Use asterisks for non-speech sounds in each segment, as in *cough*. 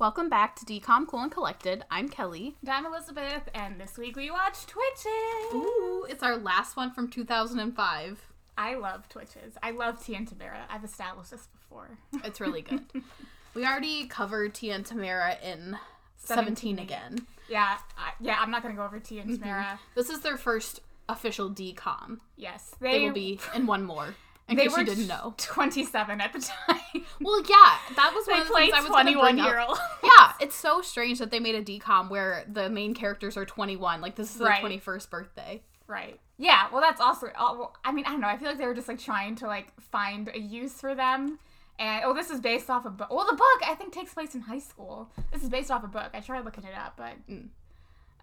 Welcome back to Decom Cool and Collected. I'm Kelly. And I'm Elizabeth, and this week we watch Twitches. Ooh, it's our last one from 2005. I love Twitches. I love Tia and Tamera. I've established this before. It's really good. *laughs* we already covered Tia and Tamera in 17, 17 again. Yeah, I, yeah. I'm not gonna go over Tia and mm-hmm. Tamera. This is their first official decom. Yes, They will be in one more. In They were didn't know. *laughs* 27 at the time. *laughs* Well, yeah, that was one they of the things I was 21 bring year old. *laughs* Yeah, it's so strange that they made a decom where the main characters are 21. Like this is Right. their 21st birthday. Right. Yeah. Well, that's also. uh, I mean, I don't know. I feel like they were just like trying to like find a use for them. And oh, this is based off a book. Well, the book I think takes place in high school. This is based off a book. I tried looking it up, but Mm.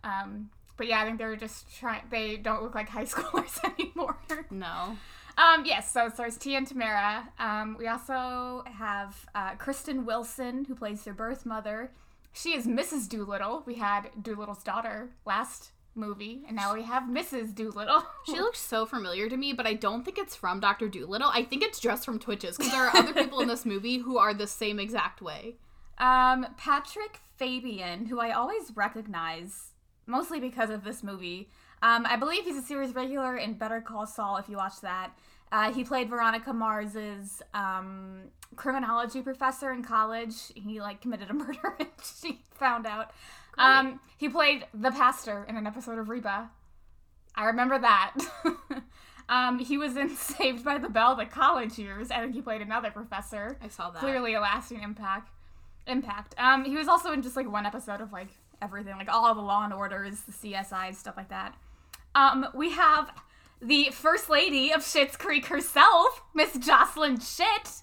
um, but yeah, I think they were just trying. They don't look like high schoolers anymore. No. Um, yes, so it stars Tia and Tamera. Um, we also have uh, Kristen Wilson, who plays their birth mother. She is Mrs. Dolittle. We had Dolittle's daughter last movie, and now we have Mrs. Dolittle. She *laughs* looks so familiar to me, but I don't think it's from Dr. Dolittle. I think it's just from Twitches because there are other people in this *laughs* movie who are the same exact way. Um, Patrick Fabian, who I always recognize, mostly because of this movie. Um, I believe he's a series regular in Better Call Saul. If you watch that, uh, he played Veronica Mars's um, criminology professor in college. He like committed a *laughs* murder, and she found out. Um, he played the pastor in an episode of Reba. I remember that. *laughs* um, he was in *laughs* Saved by the Bell, the college years. I think he played another professor I saw that. clearly a lasting impact. Impact. Um, he was also in just like one episode of like everything, like all the Law and Orders, the CSI stuff like that. Um, we have the first lady of Schitt's Creek herself, Miss Jocelyn Schitt.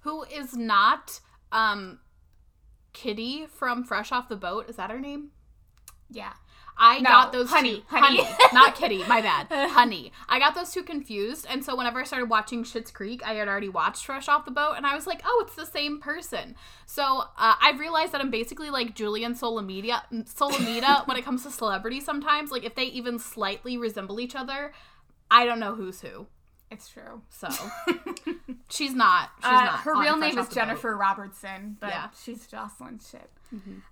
Who is not um Kitty from Fresh Off the Boat? Is that her name? Yeah. I No, got those Honey, two. Honey. not Kitty. My bad. *laughs* Honey. I got those two confused, and so whenever I started watching Schitt's Creek, I had already watched Fresh Off the Boat, and I was like, "Oh, it's the same person." So uh, I've realized that I'm basically like Julien Solomita, Solomita *laughs* when it comes to celebrities. Sometimes, like if they even slightly resemble each other, I don't know who's who. It's true. So *laughs* she's not. She's Uh, not. her real name is the Boat. Jennifer Robertson, but Yeah. she's Jocelyn Schitt.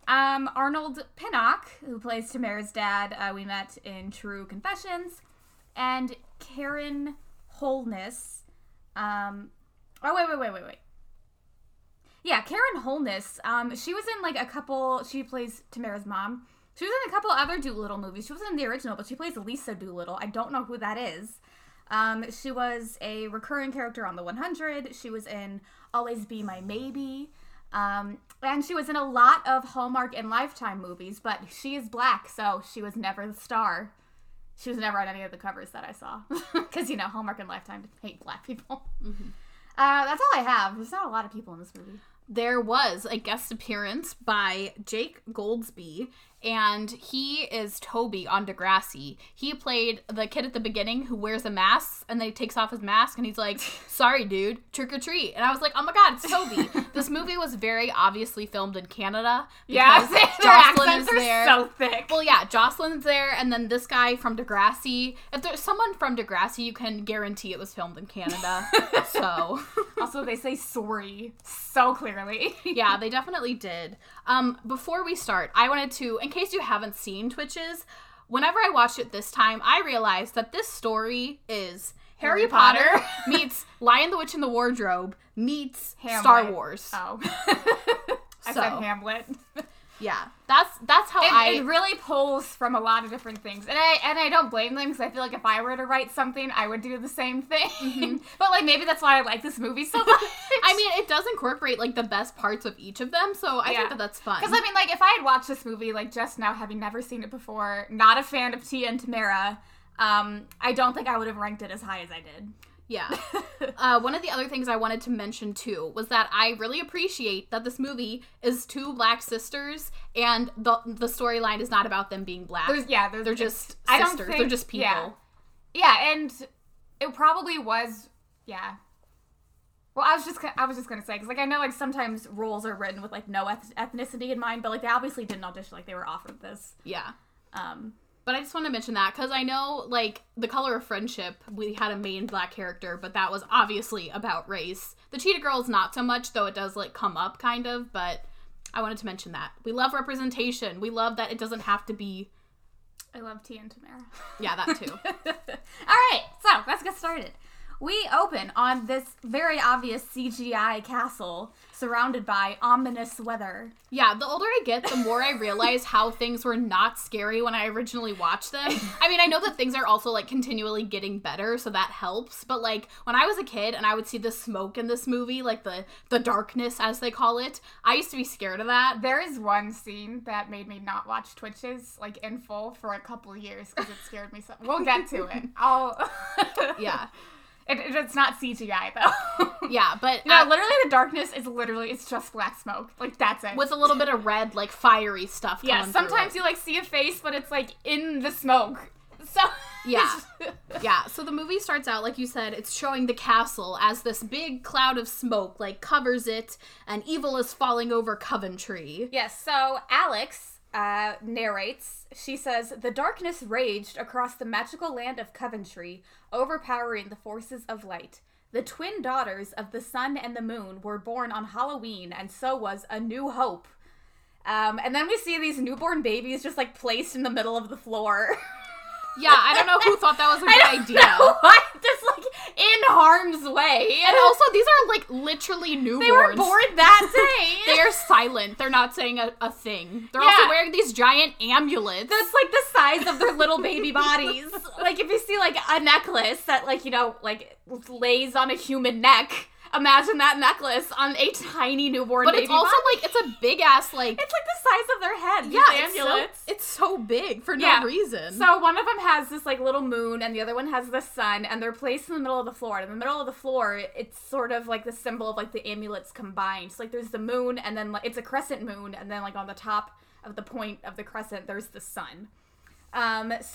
Um, Arnold Pinnock, who plays Tamera's dad, uh, we met in True Confessions, and Karen Holness. Um, oh wait, wait, wait, wait, wait. Yeah, Karen Holness. Um, she was in like a couple. She plays Tamera's mom. She was in a couple other Dolittle movies. She wasn't in the original, but she plays Lisa Dolittle. I don't know who that is. Um, she was a recurring character on The 100. She was in Always Be My Maybe. Um, and she was in a lot of Hallmark and Lifetime movies, but she is black, so she was never the star. She was never on any of the covers that I saw. *laughs* Because, you know, Hallmark and Lifetime hate black people. Uh, that's all I have. There's not a lot of people in this movie. there was a guest appearance by Jake Goldsbie, and he is Toby on Degrassi. He played the kid at the beginning who wears a mask, and then he takes off his mask, and he's like, *laughs* "Sorry, dude, trick or treat." And I was like, "Oh my god, it's Toby!" *laughs* this movie was very obviously filmed in Canada. Yeah, *laughs* their Jocelyn accents is are so thick. Well, yeah, Jocelyn's there, and then this guy from Degrassi. If there's someone from Degrassi, you can guarantee it was filmed in Canada. so. also, they say sorry so clearly. yeah, they definitely did. Um, before we start, I wanted to, in case you haven't seen Twitches, whenever I watched it this time, I realized that this story is Harry, Harry Potter, Potter. *laughs* meets Lion the Witch in the Wardrobe meets Hamlet. Star Wars. Oh. *laughs* I said Hamlet. *laughs* Yeah, that's that's how It, I. it really pulls from a lot of different things, and I and I don't blame them because I feel like if I were to write something, I would do the same thing. *laughs* but like maybe that's why I like this movie so much. *laughs* I mean, it does incorporate like the best parts of each of them, so I Yeah. think that that's fun. because I mean, like if I had watched this movie like just now, having never seen it before, not a fan of Tia and Tamera, um, I don't think I would have ranked it as high as I did. Yeah. *laughs* uh, one of the other things I wanted to mention too was that I really appreciate that this movie is two black sisters, and the the storyline is not about them being black. There's yeah, there's They're just sisters. They're just people. Yeah. Yeah, and it probably was. Yeah. Well, I was just I was just gonna say because like I know like sometimes roles are written with like no eth- ethnicity in mind, but like they obviously didn't audition like they were offered this. Yeah. Um, But I just want to mention that because I know, like, The Color of Friendship, we had a main black character, but that was obviously about race. The Cheetah Girls, not so much, though it does, like, come up kind of, but I wanted to mention that. We love representation. We love that it doesn't have to be. I love Tia and Tamera. Yeah, that too. *laughs* All right, so let's get started. We open on this very obvious CGI castle surrounded by ominous weather. Yeah, the older I get, the more I realize how things were not scary when I originally watched them. I mean, I know that things are also like continually getting better, so that helps. But like when I was a kid and I would see the smoke in this movie, like the the darkness as they call it, I used to be scared of that. There is one scene that made me not watch Twitches like in full for a couple years because it scared me so. We'll get to it. I'll. *laughs* Yeah. It, it- it's not CGI though. *laughs* Yeah, but No, uh, literally the darkness is literally it's just black smoke. Like that's it. with a little bit of red, like fiery stuff. yeah, sometimes you like see a face, but it's like in the smoke. So *laughs* Yeah. yeah, so the movie starts out like you said, it's showing the castle as this big cloud of smoke like covers it and evil is falling over Coventry. Yes, so Alex uh, narrates. She says, The darkness raged across the magical land of Coventry, overpowering the forces of light. The twin daughters of the sun and the moon were born on Halloween, and so was A New Hope. Um, and then we see these newborn babies just like placed in the middle of the floor. *laughs* Yeah, I don't know who thought that was a *laughs* good idea. What? *laughs* Just like in harm's way. And also these are like literally newborns. they were born that *laughs* day. they are silent. They're not saying a, a thing. They're Yeah. also wearing these giant amulets. That's like the size of their little baby bodies. Like if you see like a necklace that like you know like lays on a human neck, imagine that necklace on a tiny newborn but baby it's also body. like it's a big ass like it's like the size of their head. yeah, it's so, it's so big for no Yeah. reason. So one of them has this like little moon, and the other one has the sun, and they're placed in the middle of the floor. And in the middle of the floor, it's sort of like the symbol of like the amulets combined. So like there's the moon, and then like it's a crescent moon, and then like on the top of the point of the crescent, there's the sun. Um, so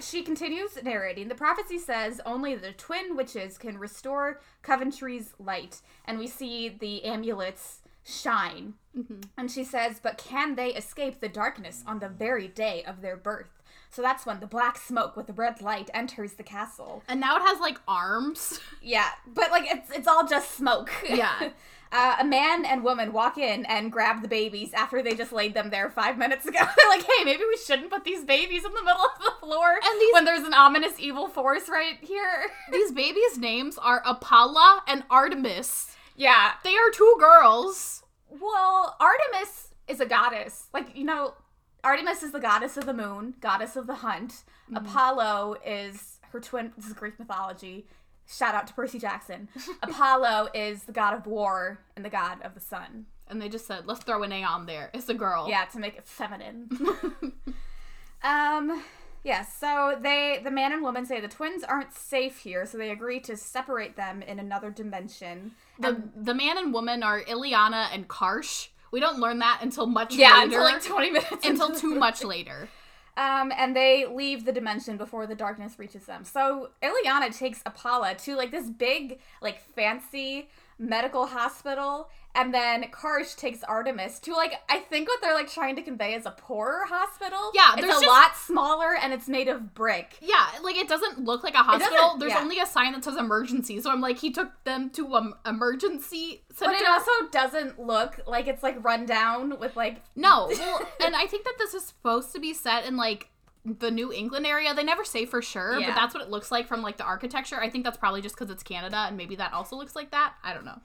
she continues narrating. The prophecy says only the twin witches can restore Coventry's light, and we see the amulets shine. Mm-hmm. And she says, but can they escape the darkness on the very day of their birth? So that's when the black smoke with the red light enters the castle. and now it has like arms. *laughs* Yeah, but like it's it's all just smoke. *laughs* Yeah. Uh, a man and woman walk in and grab the babies after they just laid them there five minutes ago. *laughs* They're like, "Hey, maybe we shouldn't put these babies in the middle of the floor And these- when there's an ominous evil force right here." These babies' names are Apollo and Artemis. yeah. They are two girls. Well, Artemis is a goddess. Like, you know, Artemis is the goddess of the moon, goddess of the hunt. Apollo is her twin. This is Greek mythology. Shout out to Percy Jackson. *laughs* Apollo is the god of war and the god of the sun. And they just said, let's throw an A on there. It's a girl. Yeah, to make it feminine. *laughs* *laughs* um, yes. so they, the man and woman, say the twins aren't safe here, so they agree to separate them in another dimension. The, the man and woman are Ileana and Karsh. We don't learn that until much Yeah, later. until like twenty minutes. until too much later. Um, and they leave the dimension before the darkness reaches them. So Ileana takes Apollo to like this big, like fancy medical hospital, and then Karsh takes Artemis to like I think what they're like trying to convey is a poorer hospital. Yeah, it's a just- lot smaller and it's made of brick. Yeah, like it doesn't look like a hospital. There's yeah. only a sign that says emergency. So I'm like, he took them to um emergency center. But it also doesn't look like it's like run down with like no, *laughs* well, and I think that this is supposed to be set in like the New England area. They never say for sure, Yeah. but that's what it looks like from like the architecture. I think that's probably just because it's Canada, and maybe that also looks like that. I don't know.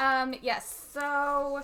um yes. So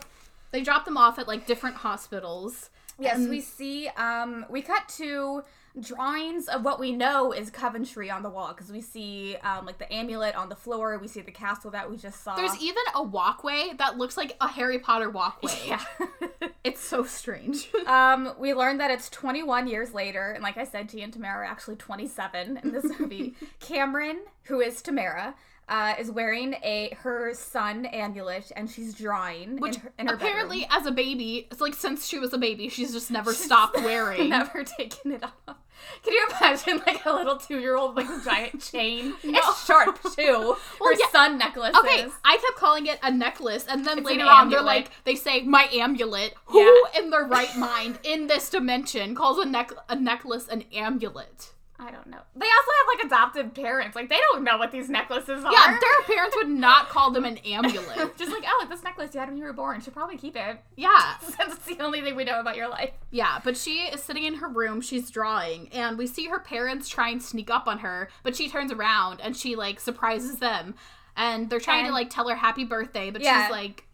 They drop them off at like different hospitals. Yes, And- we see. Um, we cut to drawings of what we know is Coventry on the wall because we see um, like the amulet on the floor. We see the castle that we just saw. There's even a walkway that looks like a Harry Potter walkway. *laughs* yeah. *laughs* It's so strange. *laughs* um, we learned that it's 21 years later, and like I said, Tia and Tamera are actually 27 in this movie. Cameron, who is Tamara. Uh, is wearing a her son amulet and she's drawing Which in her, in her apparently, bedroom. as a baby, it's like since she was a baby, she's just never stopped wearing. never taken it off. *laughs* Can you imagine like a little two year old with like a giant *laughs* chain? No. It's sharp too. *laughs* Her yeah. son necklaces. Okay, I kept calling it a necklace, and then It's later an on, they're like, they say my amulet. Who in their right mind in this dimension calls a neck a necklace an amulet? I don't know. They also have like adopted parents. Like they don't know what these necklaces are. Yeah, their parents would not call them an *laughs* amulet. Just like, oh, this necklace you had when you were born. Should probably keep it. Yeah. *laughs* Since it's the only thing we know about your life. Yeah, but she is sitting in her room, she's drawing, and we see her parents try and sneak up on her, but she turns around and she like surprises them. And they're trying to like tell her happy birthday, but Yeah. she's like,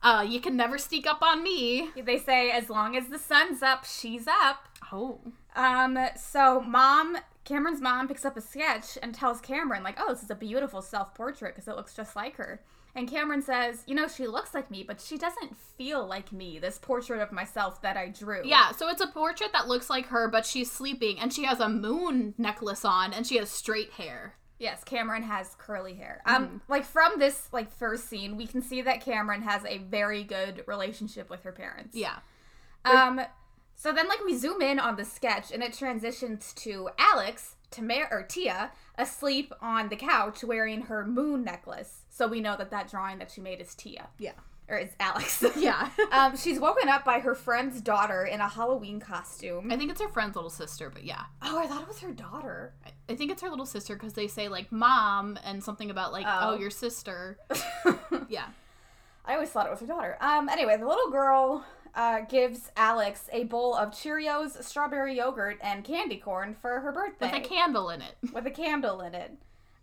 uh, you can never sneak up on me. They say as long as the sun's up, she's up. Oh. Um, so mom, Cameron's mom picks up a sketch and tells Cameron, like, oh, this is a beautiful self portrait because it looks just like her. And Cameron says, you know, she looks like me, but she doesn't feel like me, this portrait of myself that I drew. Yeah, so it's a portrait that looks like her, but she's sleeping and she has a moon necklace on and she has straight hair. Yes, Cameron has curly hair. Um, like from this like first scene, we can see that Cameron has a very good relationship with her parents. Yeah. Um, so then like we zoom in on the sketch and it transitions to Alex, Tamera or Tia, asleep on the couch wearing her moon necklace. So we know that that drawing that she made is Tia Yeah. or is Alex. *laughs* Yeah. *laughs* um, she's woken up by her friend's daughter in a Halloween costume. I think it's her friend's little sister, but yeah. Oh, I thought it was her daughter. I- I think it's her little sister because they say like mom and something about like, oh, Oh. your sister. *laughs* Yeah. I always thought it was her daughter. Um, anyway, the little girl uh, gives Alex a bowl of Cheerios, strawberry yogurt, and candy corn for her birthday. With a candle in it. *laughs* with a candle in it.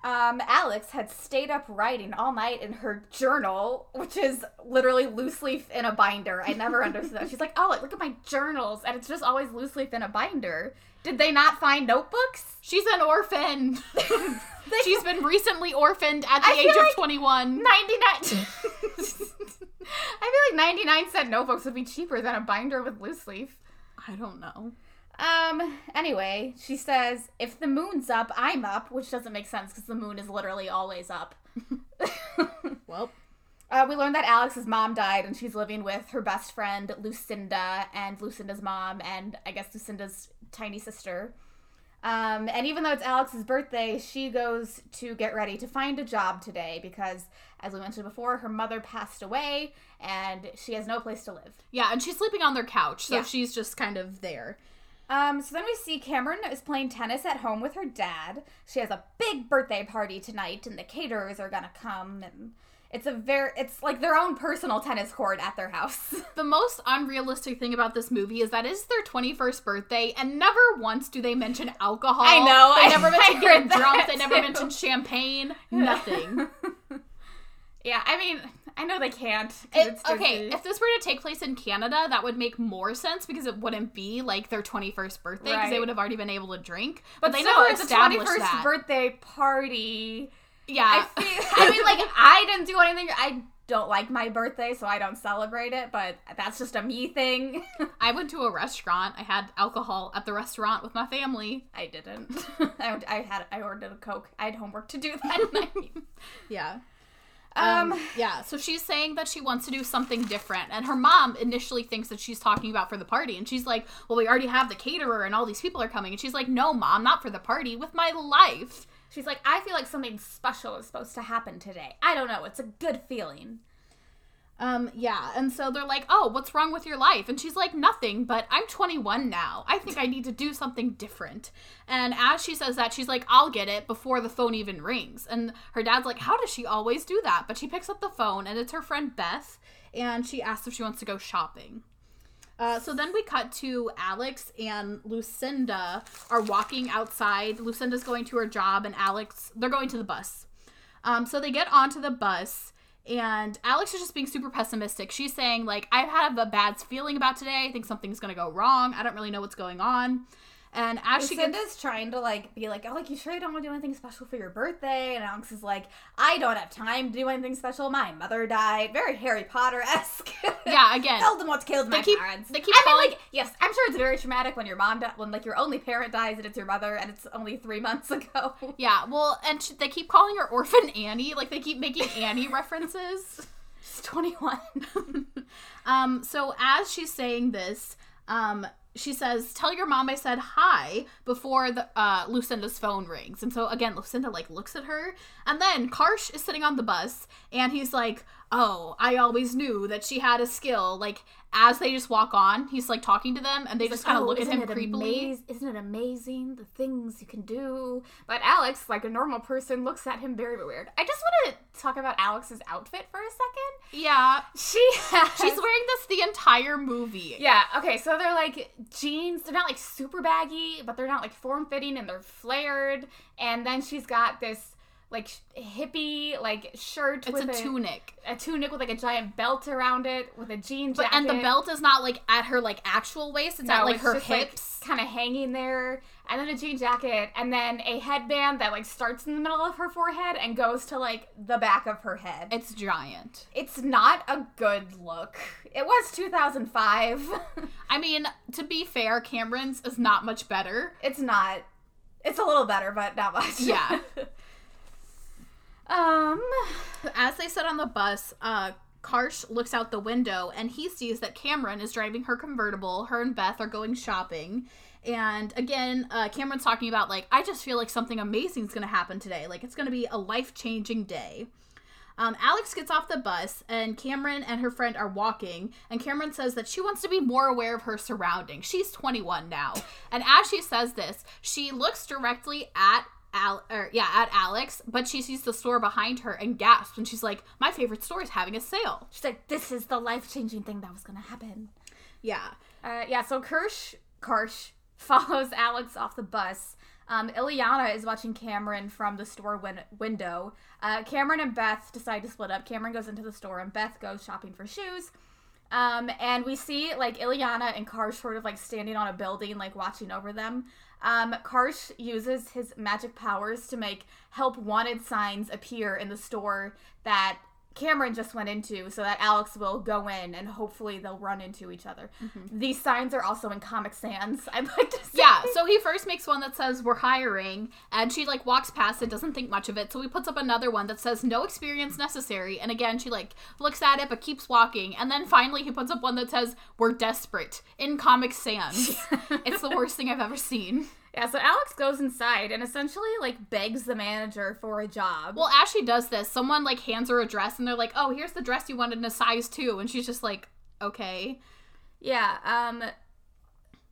Um, Alex had stayed up writing all night in her journal, which is literally loose leaf in a binder. I never understood that. She's like, oh, look at my journals, and it's just always loose leaf in a binder. Did they not find notebooks? She's an orphan. *laughs* *laughs* She's been recently orphaned at the I age of like 21. 99. *laughs* I feel like 99 cent notebooks would be cheaper than a binder with loose leaf. I don't know. Um, anyway, she says, if the moon's up, I'm up, which doesn't make sense because the moon is literally always up. Well, Uh, we learned that Alex's mom died and she's living with her best friend Lucinda and Lucinda's mom and I guess Lucinda's tiny sister. Um, and even though it's Alex's birthday, she goes to get ready to find a job today because, as we mentioned before, her mother passed away and she has no place to live. yeah, and she's sleeping on their couch, so Yeah. she's just kind of there. Um, so then we see Cameron is playing tennis at home with her dad. She has a big birthday party tonight, and the caterers are gonna come, and it's a very, it's like their own personal tennis court at their house. *laughs* The most unrealistic thing about this movie is that it's their 21st birthday, and never once do they mention alcohol. I know, They I- never *laughs* mention getting drunk. They never too. mention champagne. *laughs* Nothing. yeah, I mean, I know they can't. It- it's okay, if this were to take place in Canada, that would make more sense because it wouldn't be like their 21st birthday because they would have already been able to drink. But, they still, never it's a 21st that. birthday party. Yeah. I feel, *laughs* I mean, like I didn't do anything. I don't like my birthday, so I don't celebrate it. But that's just a me thing. *laughs* I went to a restaurant. I had alcohol at the restaurant with my family. I didn't. *laughs* I, I had I ordered a coke. I had homework to do that night. Yeah. Um, Um, yeah, so she's saying that she wants to do something different. And her mom initially thinks that she's talking about for the party. And she's like, Well, we already have the caterer and all these people are coming. And she's like, No, mom, not for the party, with my life. She's like, I feel like something special is supposed to happen today. I don't know. It's a good feeling. Um, yeah, and so they're like, Oh, what's wrong with your life? And she's like, Nothing, but I'm 21 now. I think I need to do something different. And as she says that, she's like, I'll get it before the phone even rings. And her dad's like, How does she always do that? But she picks up the phone and it's her friend Beth, and she asks if she wants to go shopping. Uh, so then we cut to Alex and Lucinda are walking outside. Lucinda's going to her job, and Alex, they're going to the bus. Um, so they get onto the bus, and Alex is just being super pessimistic. She's saying, like, I have a bad feeling about today. I think something's going to go wrong. I don't really know what's going on. And as she gets. trying to like be like, oh, like you sure you don't want to do anything special for your birthday? And Alex is like, I don't have time to do anything special. My mother died. Very Harry Potter esque. Yeah, again. *laughs* Voldemort killed my keep- parents. they keep I mean, calling- like, yes, I'm sure it's very traumatic when your mom, di- when like your only parent dies and it's your mother, and it's only three months ago. *laughs* Yeah, well, and sh- they keep calling her Orphan Annie. Like, they keep making Annie *laughs* references. She's 21. Um, so as she's saying this, um, she says, "Tell your mom I said hi" before the uh, Lucinda's phone rings. And so again, Lucinda like looks at her, and then Karsh is sitting on the bus, and he's like, oh, I always knew that she had a skill. Like as they just walk on, he's like talking to them, and they just kind of Oh, look at him creepily. amaz- isn't it amazing the things you can do? But Alex, like a normal person, looks at him very weird. I just want to talk about Alex's outfit for a second. Yeah, She has, she's wearing this the entire movie. Yeah, okay, so they're like jeans. They're not like super baggy, but they're not like form fitting and they're flared. And then she's got this like hippie like shirt It's with a tunic. a tunic with like a giant belt around it with a jean But jacket. and the belt is not like at her like actual waist, it's at like her hips. kind of hanging there, and then a jean jacket, and then a headband that like starts in the middle of her forehead and goes to like the back of her head. it's giant. It's not a good look. It was 2005. *laughs* I mean, to be fair, Cameron's is not much better. it's not. It's a little better, but not much. Yeah. *laughs* um. As they sit on the bus, uh, Karsh looks out the window and he sees that Cameron is driving her convertible. Her and Beth are going shopping. And again, uh, Cameron's talking about, like, I just feel like something amazing is going to happen today. Like, it's going to be a life changing day. Um, Alex gets off the bus, and Cameron and her friend are walking. And Cameron says that she wants to be more aware of her surroundings. She's 21 now, and as she says this, she looks directly at Al, or yeah, at Alex, but she sees the store behind her and gasps, and she's like, "My favorite store is having a sale." She's like, this is the life changing thing that was gonna happen. Yeah, Uh, yeah, so Kirsch, Karsh follows *laughs* Alex off the bus. Um, Ileana is watching Cameron from the store win- window. Uh, Cameron and Beth decide to split up. Cameron goes into the store and Beth goes shopping for shoes. Um, and we see like Ileana and Karsh sort of like standing on a building, like watching over them. Um, Karsh uses his magic powers to make help wanted signs appear in the store that Cameron just went into so that Alex will go in and hopefully they'll run into each other. Mm-hmm. These signs are also in Comic Sans, *laughs* I'd like to say. yeah. So he first makes one that says "We're hiring," and she like walks past it, doesn't think much of it. So he puts up another one that says "No experience necessary," and again she like looks at it but keeps walking. And then finally he puts up one that says "We're desperate" in Comic Sans. *laughs* it's the worst thing I've ever seen. Yeah, so Alex goes inside and essentially like begs the manager for a job. Well, as she does this, someone like hands her a dress, and they're like, "Oh, here's the dress you wanted in a size two," and she's just like, "Okay." Yeah, um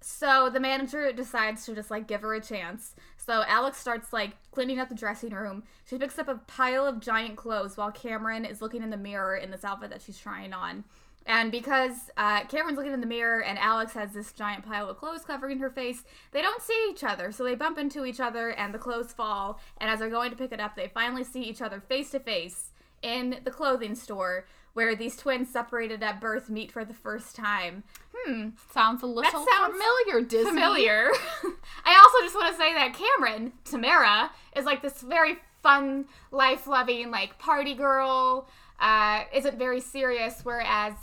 so the manager decides to just like give her a chance. So Alex starts like cleaning up the dressing room. She picks up a pile of giant clothes while Cameron is looking in the mirror in this outfit that she's trying on. And because uh, Cameron's looking in the mirror and Alex has this giant pile of clothes covering her face, they don't see each other. So they bump into each other and the clothes fall. And as they're going to pick it up, they finally see each other face to face in the clothing store where these twins separated at birth meet for the first time. Hmm, Sounds a little sounds familiar, Disney. familiar. *laughs* I also just want to say that Cameron, Tamera, is like this very fun, life loving, like party girl, uh, isn't very serious, whereas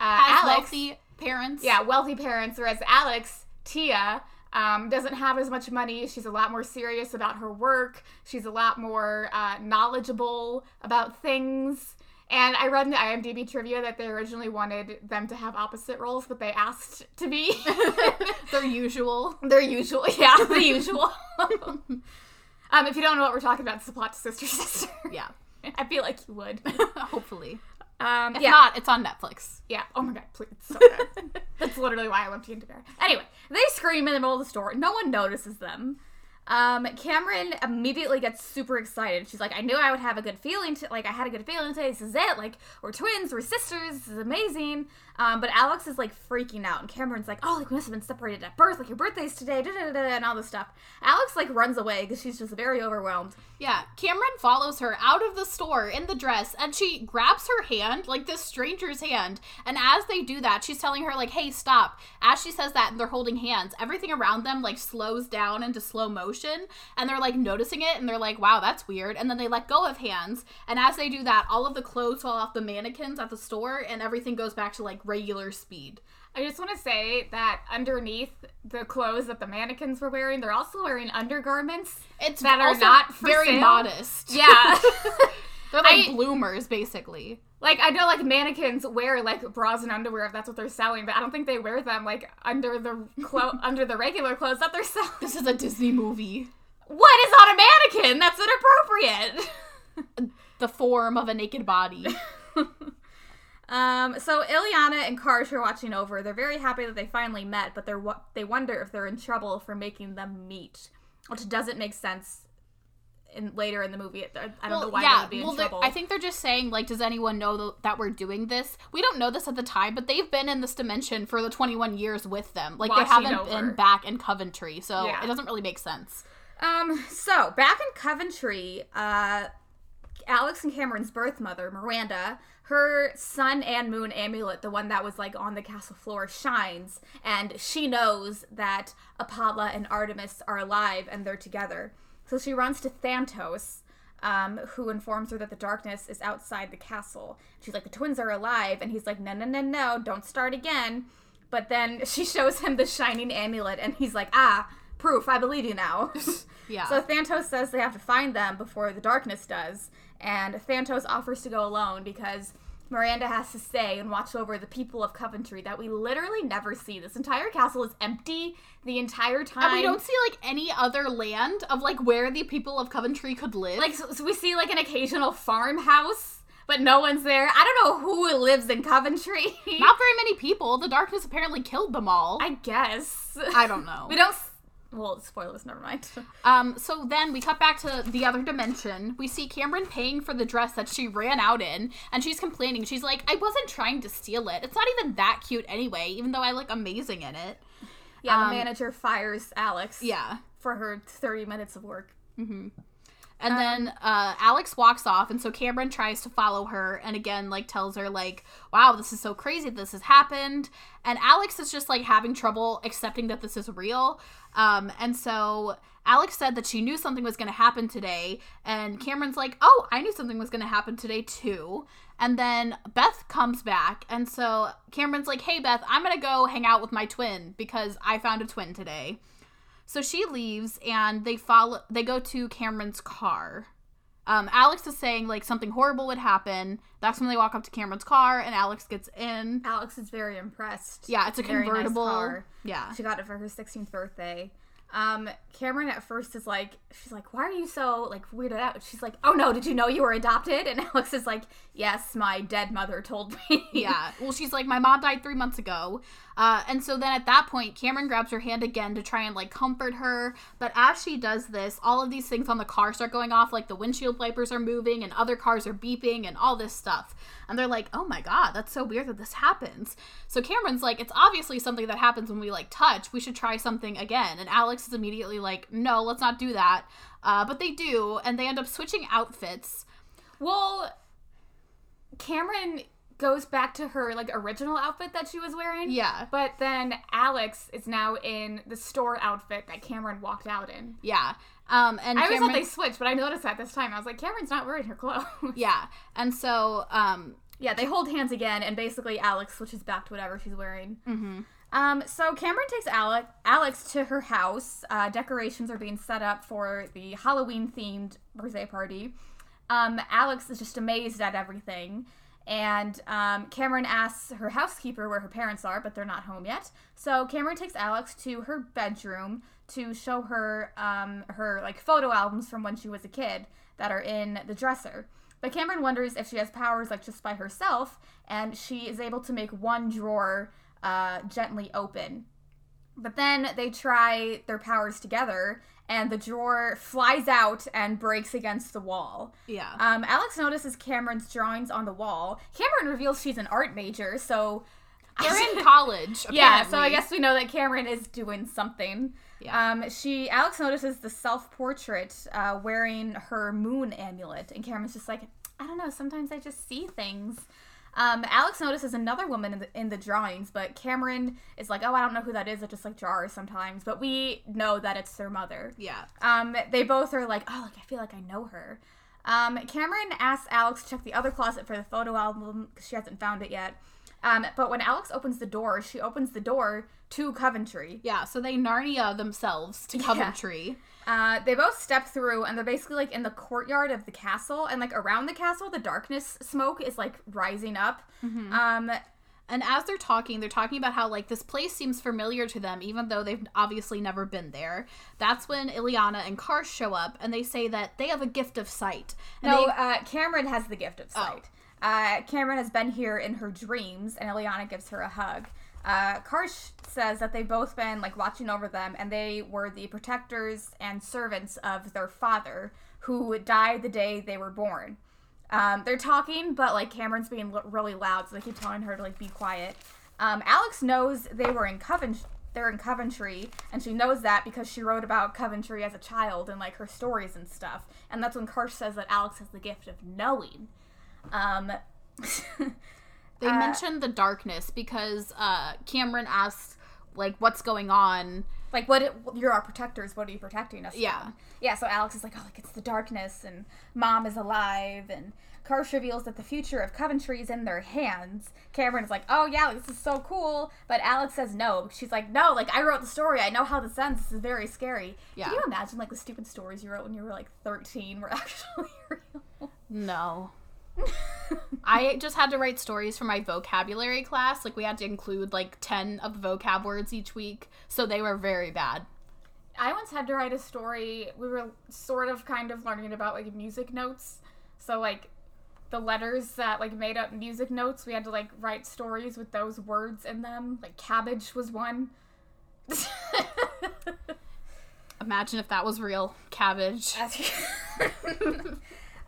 Alex, wealthy parents. yeah, wealthy parents, whereas Alex, Tia, um, doesn't have as much money. She's a lot more serious about her work. She's a lot more uh, knowledgeable about things. And I read in the IMDb trivia that they originally wanted them to have opposite roles, but they asked to be *laughs* *laughs* Their usual. their usual. Yeah, the usual. *laughs* um, if you don't know what we're talking about, it's the plot to Sister Sister. Yeah. I feel like you would. Hopefully. Um, If yeah, not, it's on Netflix. yeah. Oh my god, please. It's so *laughs* good. That's literally why I love Teen Bear. Anyway, they scream in the middle of the store. No one notices them. Um, Cameron immediately gets super excited. She's like, I knew I would have a good feeling. To, like, I had a good feeling today. This is it. Like, we're twins. We're sisters. This is amazing. Um, but Alex is like freaking out, and Cameron's like, Oh, like we must have been separated at birth. Like your birthday's today. Da, da, da, da, and all this stuff. Alex like runs away because she's just very overwhelmed. Yeah, Cameron follows her out of the store in the dress and she grabs her hand, like this stranger's hand. And as they do that, she's telling her, like, hey, stop. As she says that and they're holding hands, everything around them, like, slows down into slow motion. And they're, like, noticing it and they're like, wow, that's weird. And then they let go of hands. And as they do that, all of the clothes fall off the mannequins at the store and everything goes back to, like, regular speed. I just want to say that underneath the clothes that the mannequins were wearing, they're also wearing undergarments. It's That are not for very sale? modest. *laughs* Yeah. *laughs* They're like I- bloomers, basically. like I know like mannequins wear like bras and underwear if that's what they're selling, but I don't think they wear them like under the clo- *laughs* under the regular clothes that they're selling. This is a Disney movie. What is on a mannequin? That's inappropriate. the form of a naked body. Um, so Ileana and Karsh are watching over. They're very happy that they finally met, but they're they wonder if they're in trouble for making them meet, which doesn't make sense. In later in the movie, I don't know why they would be in well, they're- trouble. I think they're just saying like, does anyone know th- that we're doing this? We don't know this at the time, but they've been in this dimension for the 21 years with them. Like they haven't over. been back in Coventry, so Yeah. it doesn't really make sense. Um, so back in Coventry, uh, Alex and Cameron's birth mother, Miranda, her sun and moon amulet, the one that was like on the castle floor, shines, and she knows that Apollo and Artemis are alive and they're together. So she runs to Thantos, um, who informs her that the darkness is outside the castle. She's like, the twins are alive, and he's like, no, no, no, no, don't start again. But then *laughs* she shows him the shining amulet, and he's like, ah, proof, I believe you now. *laughs* Yeah. So Thantos says they have to find them before the darkness does, and Thantos offers to go alone because Miranda has to stay and watch over the people of Coventry that we literally never see. This entire castle is empty the entire time. and we don't see like any other land of like where the people of Coventry could live. like so, so we see like an occasional farmhouse, but no one's there. I don't know who lives in Coventry. not very *laughs* many people. The darkness apparently killed them all. I guess. I don't know. *laughs* we don't. Well, spoilers. Never mind. *laughs* Um, so then we cut back to the other dimension. We see Cameron paying for the dress that she ran out in, and she's complaining. She's like, I wasn't trying to steal it. It's not even that cute anyway, even though I look amazing in it. Yeah, Um, the manager fires Alex. Yeah. For her thirty minutes of work. And then uh, Alex walks off, and so Cameron tries to follow her, and again, like, tells her, like, wow, this is so crazy, this has happened. And Alex is just, like, having trouble accepting that this is real. Um, and so Alex said that she knew something was going to happen today, and Cameron's like, oh, I knew something was going to happen today, too. And then Beth comes back, and so Cameron's like, hey, Beth, I'm going to go hang out with my twin because I found a twin today. So she leaves and they follow they go to Cameron's car. Um, Alex is saying like something horrible would happen. That's when they walk up to Cameron's car and Alex gets in. Alex is very impressed. Yeah, it's a Very nice convertible. car. Yeah. She got it for her 16th birthday. Um, Cameron at first is like, she's like, why are you so like weirded out? She's like, oh no, did you know you were adopted? And *laughs* Alex is like, yes, my dead mother told me. Yeah. Well, she's like, my mom died three months ago. Uh, and so then at that point, Cameron grabs her hand again to try and like comfort her. But as she does this, all of these things on the car start going off, like the windshield wipers are moving and other cars are beeping and all this stuff. And they're like, oh my God, that's so weird that this happens. So Cameron's like, it's obviously something that happens when we like touch. We should try something again. And Alex is immediately like, no, let's not do that. Uh, but they do, and they end up switching outfits. Well, Cameron goes back to her like original outfit that she was wearing. Yeah. But then Alex is now in the store outfit that Cameron walked out in. Yeah. Um, and I always Cameron, thought they switched, but I noticed that this time. I was like, Cameron's not wearing her clothes. *laughs* Yeah. And so, um, Yeah, they hold hands again, and basically Alex switches back to whatever she's wearing. Mm-hmm. Um, so Cameron takes Alex, Alex to her house. Uh, decorations are being set up for the Halloween-themed birthday party. Um, Alex is just amazed at everything, and um, Cameron asks her housekeeper where her parents are, but they're not home yet. So Cameron takes Alex to her bedroom to show her um, her like photo albums from when she was a kid that are in the dresser. But Cameron wonders if she has powers like just by herself, and she is able to make one drawer uh, gently open. But then they try their powers together, and the drawer flies out and breaks against the wall. yeah. Um, Alex notices Cameron's drawings on the wall. Cameron reveals she's an art major, so They're in *laughs* college. yeah, so I guess we know that Cameron is doing something. Yeah. Um, she Alex notices the self portrait uh, wearing her moon amulet, and Cameron's just like, I don't know. Sometimes I just see things. Um, Alex notices another woman in the, in the drawings, but Cameron is like, oh, I don't know who that is. It just like her sometimes, but we know that it's their mother. Yeah. Um, they both are like, oh, like I feel like I know her. Um, Cameron asks Alex to check the other closet for the photo album because she hasn't found it yet. Um, but when Alex opens the door, she opens the door to Coventry. Yeah. So they Narnia themselves to Coventry. Uh, they both step through, and they're basically like in the courtyard of the castle, and like around the castle, the darkness smoke is like rising up. Um, And as they're talking, they're talking about how like this place seems familiar to them, even though they've obviously never been there. That's when Ileana and Karsh show up, and they say that they have a gift of sight. And no, they- uh, Cameron has the gift of sight. Uh, Cameron has been here in her dreams, and Ileana gives her a hug. Uh, Karsh says that they've both been like watching over them, and they were the protectors and servants of their father, who died the day they were born. Um, they're talking, but like Cameron's being l- really loud, so they keep telling her to like be quiet. Um, Alex knows they were in Coventry. They're in Coventry, and she knows that because she wrote about Coventry as a child and like her stories and stuff. And that's when Karsh says that Alex has the gift of knowing. Um, *laughs* They Uh, mentioned the darkness because uh, Cameron asked, like, what's going on. like what you're our protectors. What are you protecting us? Yeah. from? yeah. So Alex is like, oh, like it's the darkness, and Mom is alive, and Karsh reveals that the future of Coventry is in their hands. Cameron is like, oh yeah, like, this is so cool, but Alex says no. She's like, no, like I wrote the story. I know how this ends. This is very scary. Yeah. Can you imagine like the stupid stories you wrote when you were like 13 were *laughs* actually real? No. I just had to write stories for my vocabulary class. Like, we had to include like 10 of the vocab words each week. So they were very bad. I once had to write a story. We were sort of kind of learning about like music notes. So like the letters that like made up music notes, we had to like write stories with those words in them. Like cabbage was one. *laughs* Imagine if that was real. Cabbage. *laughs*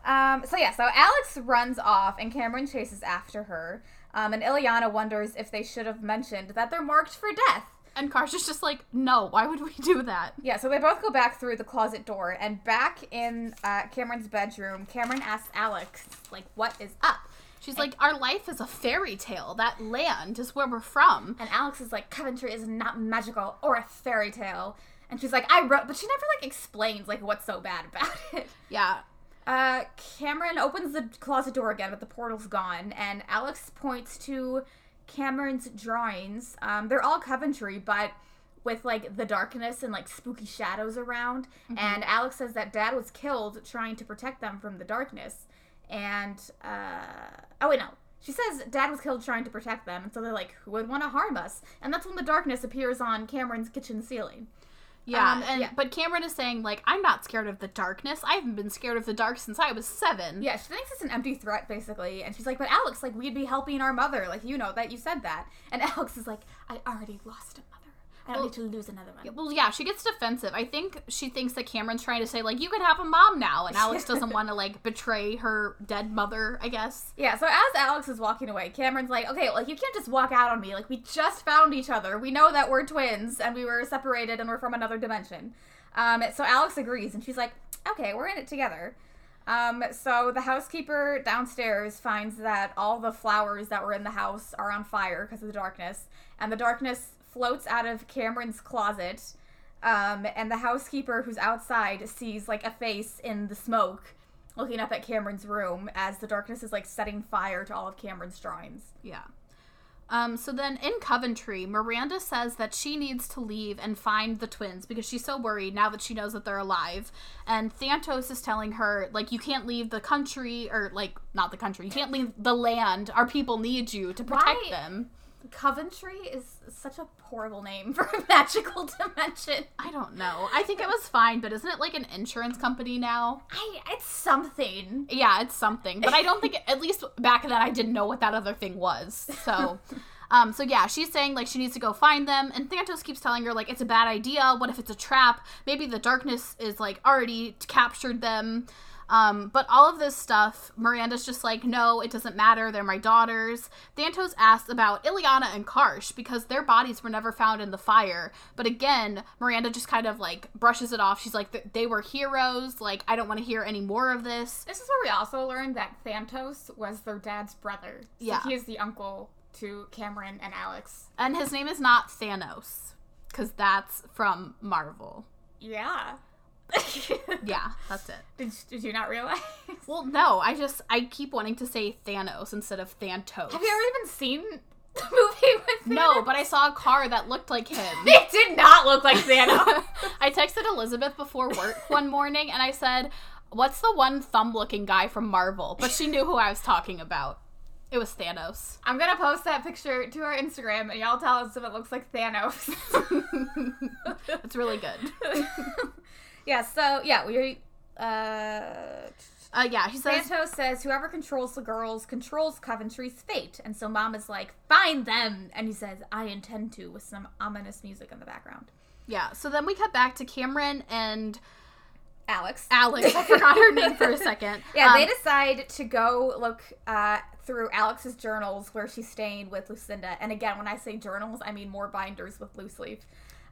um, so yeah, so Alex runs off and Cameron chases after her. Um, and Ileana wonders if they should have mentioned that they're marked for death. And Karsh is just like, no, why would we do that? Yeah, so they both go back through the closet door, and back in uh, Cameron's bedroom, Cameron asks Alex, like, what is up? She's like, our life is a fairy tale. That land is where we're from. And Alex is like, Coventry is not magical or a fairy tale. And she's like, I wrote, but she never like explains like what's so bad about it. Yeah. Uh, Cameron opens the closet door again, but the portal's gone, and Alex points to Cameron's drawings. Um, they're all Coventry, but with like the darkness and like spooky shadows around. And Alex says that Dad was killed trying to protect them from the darkness. And uh, oh wait, no. She says Dad was killed trying to protect them, and so they're like, "Who would want to harm us?" And that's when the darkness appears on Cameron's kitchen ceiling. Yeah, Um, and yeah. but Cameron is saying like I'm not scared of the darkness. I haven't been scared of the dark since I was seven. Yeah, she thinks it's an empty threat, basically. And she's like, but Alex, like, we'd be helping our mother. Like, you know that you said that. And *laughs* Alex is like, I already lost. I don't Well- need to lose another one. Well, yeah, she gets defensive. I think she thinks that Cameron's trying to say like you can have a mom now, and Alex *laughs* doesn't want to like betray her dead mother. I guess. Yeah, so as Alex is walking away, Cameron's like, okay, like, you can't just walk out on me. Like, we just found each other. We know that we're twins and we were separated and we're from another dimension. Um, so Alex agrees and she's like, okay, we're in it together. Um, so the housekeeper downstairs finds that all the flowers that were in the house are on fire because of the darkness, and the darkness floats out of Cameron's closet. Um, and the housekeeper who's outside sees like a face in the smoke looking up at Cameron's room as the darkness is like setting fire to all of Cameron's drawings. Yeah. Um, so then in Coventry, Miranda says that she needs to leave and find the twins because she's so worried now that she knows that they're alive. And Thantos is telling her, like, you can't leave the country, or, like, not the country, you can't leave the land. Our people need you to protect Why- them. Coventry is such a horrible name for a *laughs* magical dimension. I don't know. I think it was fine, but isn't it like an insurance company now? I it's something. Yeah, it's something. But I don't think, at least back then, I didn't know what that other thing was. So. *laughs* Um, so yeah, she's saying like she needs to go find them, and Thantos keeps telling her like it's a bad idea. What if it's a trap? Maybe the darkness is like already captured them. Um, but all of this stuff, Miranda's just like, no, it doesn't matter. They're my daughters. Thantos asks about Ileana and Karsh because their bodies were never found in the fire. But again, Miranda just kind of like brushes it off. She's like, they were heroes. Like, I don't want to hear any more of this. This is where we also learned that Thantos was their dad's brother. So Yeah. he is the uncle to Cameron and Alex. And his name is not Thanos because that's from Marvel. Yeah. *laughs* Yeah, that's it. Did, did you not realize? Well, no, I just I keep wanting to say Thanos instead of Thantos. Have you ever even seen the movie with No, but I saw a car that looked like him. *laughs* it did not look like Thanos. *laughs* I texted Elizabeth before work one morning and I said, "What's the one thumb-looking guy from Marvel?" But she knew who I was talking about. It was Thanos. I'm gonna post that picture to our Instagram and y'all tell us if it looks like Thanos. It's really good. Yeah, so yeah, we uh Uh, yeah, he says. Thantos says whoever controls the girls controls Coventry's fate, and so Mom is like, "Find them," and he says, "I intend to," with some ominous music in the background. Yeah. So then we cut back to Cameron and Alex. Alex. I forgot her name for a second. *laughs* Yeah, Um, they decide to go look uh, through Alex's journals where she's staying with Lucinda. And again, when I say journals, I mean more binders with loose leaf.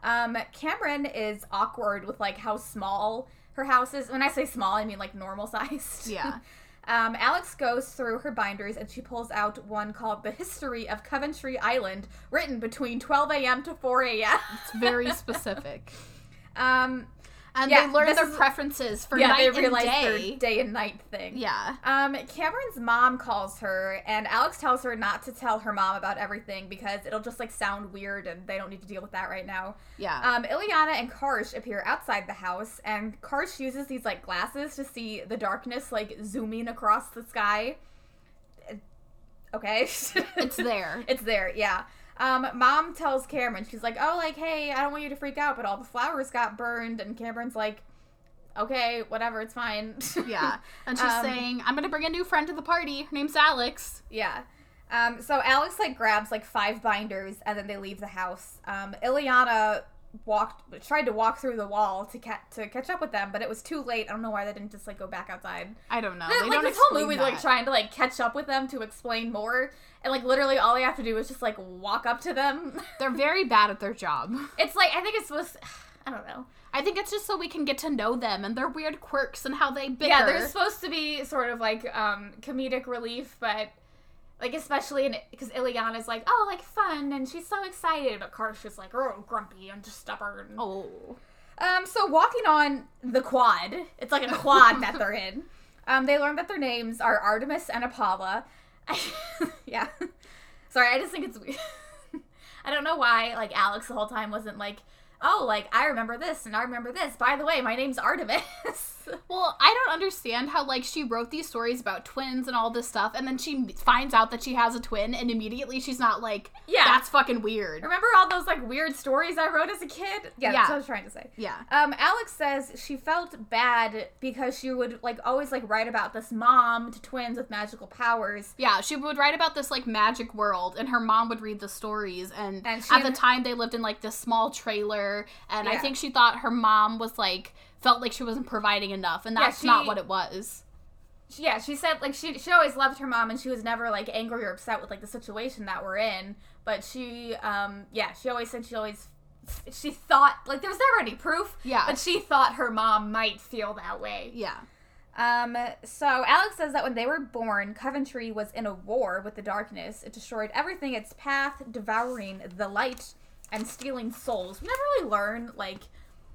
Um, Cameron is awkward with like how small her house is. When I say small, I mean like normal sized. Yeah. *laughs* Um, Alex goes through her binders and she pulls out one called The History of Coventry Island, written between 12 a.m. to 4 a.m. It's very *laughs* specific. um, And Yeah, they learn their is- preferences for yeah, night they and realize day. their day and night thing. Yeah. Um, Cameron's mom calls her, and Alex tells her not to tell her mom about everything because it'll just like sound weird, and they don't need to deal with that right now. Yeah. Um, Ileana and Karsh appear outside the house, and Karsh uses these like glasses to see the darkness like zooming across the sky. Okay, *laughs* it's there. it's there, yeah. Um, mom tells Cameron, she's like, "Oh, like, hey, I don't want you to freak out, but all the flowers got burned." And Cameron's like, "Okay, whatever, it's fine." *laughs* Yeah. And she's Um, saying, I'm going to bring a new friend to the party. Her name's Alex. Yeah. Um, so Alex like grabs like five binders and then they leave the house. Um, Ileana walked tried to walk through the wall to catch to catch up with them, but it was too late. I don't know why they didn't just like go back outside. I don't know. They, *laughs* They like don't this whole movie that. like trying to like catch up with them to explain more, and like literally all they have to do is just like walk up to them. *laughs* They're very bad at their job. it's like I think it's supposed. *sighs* I don't know. I think it's just so we can get to know them and their weird quirks and how they bicker. Yeah, they're supposed to be sort of like um comedic relief, but like especially in because Ileana's like, oh, like fun, and she's so excited, but Karsh is like, oh, grumpy and just stubborn. oh. Um, so walking on the quad, it's like a quad that they're in. *laughs* Um, they learn that their names are Artemis and Apollo. *laughs* yeah. Sorry, I just think it's weird. *laughs* I don't know why, like, Alex the whole time wasn't like, oh, like, I remember this and I remember this. By the way, my name's Artemis. *laughs* Well, I don't understand how like she wrote these stories about twins and all this stuff, and then she finds out that she has a twin, and immediately she's not like, Yeah. that's fucking weird." remember all those, like, weird stories I wrote as a kid? Yeah, Yeah. that's what I was trying to say. Yeah. Um, Alex says she felt bad because she would, like, always, like, write about this mom to twins with magical powers. Yeah, she would write about this like magic world, and her mom would read the stories. And, And at the time, they lived in like this small trailer, and I think she thought her mom was like felt like she wasn't providing enough, and Yeah, that's not what it was. She- yeah, she said like she she always loved her mom and she was never like angry or upset with like the situation that we're in. But she um yeah, she always said she always she thought like there was never any proof. Yeah. But she thought her mom might feel that way. Yeah, Um so Alex says that when they were born, Coventry was in a war with the darkness. It destroyed everything its path, devouring the light and stealing souls. We never really learn like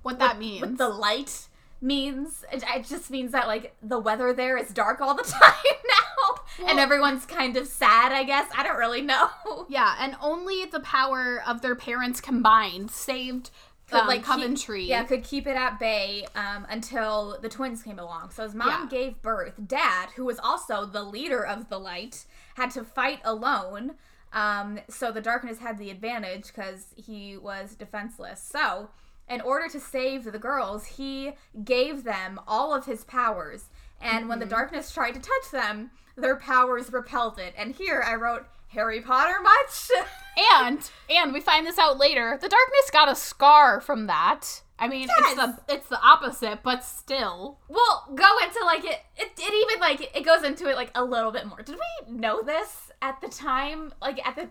what that what- means. What the light means. It, it just means that like the weather there is dark all the *laughs* time now, and everyone's kind of sad. I guess I don't really know. *laughs* yeah, and only the power of their parents combined saved Could, um, like, keep- Coventry. yeah, could keep it at bay um, until the twins came along. So his mom Yeah. gave birth. Dad, who was also the leader of the light, had to fight alone. Um, so the darkness had the advantage because he was defenseless. So, in order to save the girls, he gave them all of his powers. And when the mm-hmm. darkness tried to touch them, their powers repelled it. And here I wrote Harry Potter much. *laughs* and and we find this out later. The darkness got a scar from that. I mean, it's the it's the opposite, but still. We'll go into like it, it. It even like it goes into it like a little bit more. Did we know this at the time? Like at the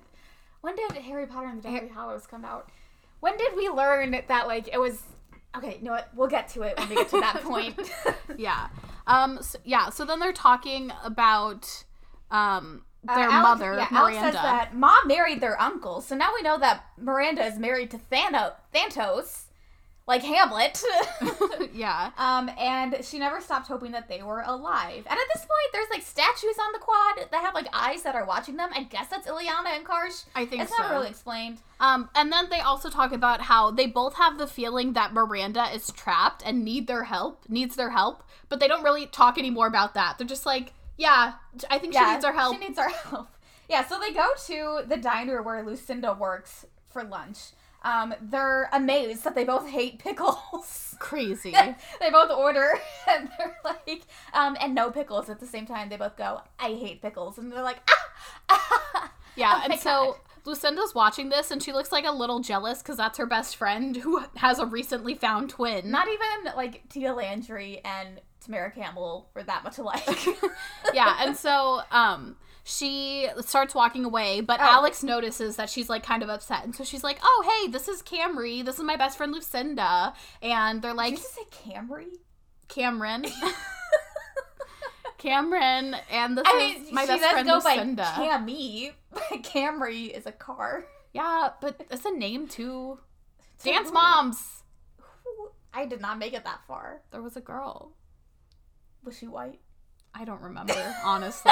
when did Harry Potter and the Deathly Hallows come out? When did we learn that like it was? Okay, you know what? We'll get to it when we get to that point. *laughs* Yeah. Um. So, yeah. So then they're talking about um Uh, their Alex- mother, yeah, Miranda. Alex says that mom married their uncle, so now we know that Miranda is married to Thano- Thantos, like Hamlet. *laughs* yeah. Um, and she never stopped hoping that they were alive. And at this point, there's like statues on the quad that have like eyes that are watching them. I guess that's Ileana and Karsh. I think it's so. not really explained. Um, and then they also talk about how they both have the feeling that Miranda is trapped and need their help, needs their help, but they don't really talk anymore about that. They're just like, yeah, I think she needs our help. She needs our *laughs* help. Yeah, so they go to the diner where Lucinda works for lunch. Um, they're amazed that they both hate pickles. *laughs* Crazy. they both order *laughs* and they're like, um, and no pickles at the same time. They both go, I hate pickles. And they're like, ah! ah. Yeah, *laughs* Oh and so God. Lucinda's watching this and she looks like a little jealous because that's her best friend who has a recently found twin. Not even like Tia Landry and Tamera Campbell were that much alike. yeah, and so um she starts walking away, but Oh. Alex notices that she's like kind of upset. And so she's like, "Oh, hey, this is Camry. This is my best friend Lucinda." And they're like, Did you say Camry? "Cameron." *laughs* Cameron and this I is mean, my she best friend go Lucinda. by Cammy. Camry is a car. yeah, but it's a name too. *laughs* To Dance who? moms. Who- I did not make it that far. There was a girl. Was she white? I don't remember, honestly.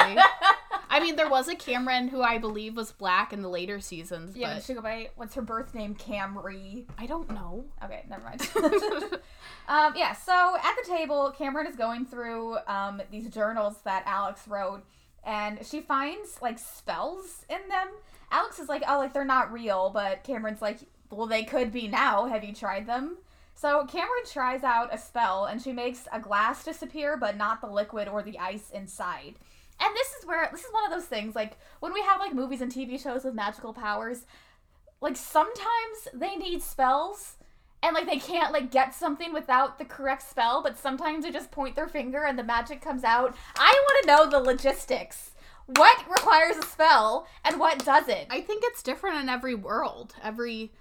I mean, there was a Cameron who I believe was black in the later seasons, Yeah, but she go by what's her birth name? Camry. I don't know. Okay, never mind. *laughs* um, yeah, so at the table, Cameron is going through um, these journals that Alex wrote, and she finds like spells in them. Alex is like, "Oh, like they're not real," but Cameron's like, "Well, they could be now. Have you tried them?" So Cameron tries out a spell, and she makes a glass disappear, but not the liquid or the ice inside. And this is where this is one of those things like when we have like movies and TV shows with magical powers, like sometimes they need spells and like they can't like get something without the correct spell, but sometimes they just point their finger and the magic comes out. I want to know the logistics. What requires a spell and what doesn't? I think it's different in every world, every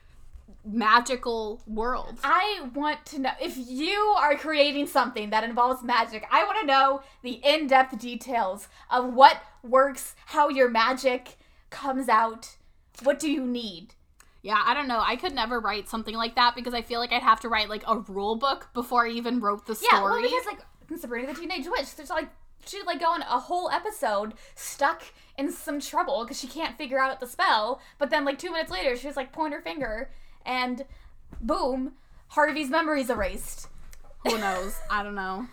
magical world. I want to know if you are creating something that involves magic. I want to know the in-depth details of what works, how your magic comes out. What do you need? Yeah, I don't know. I could never write something like that because I feel like I'd have to write like a rule book before I even wrote the story. Yeah, well, because like in Sabrina the Teenage Witch, there's like she'd like go on a whole episode stuck in some trouble because she can't figure out the spell. But then like two minutes later, she was like point her finger, and boom, Harvey's memory's erased. Who knows? I don't know.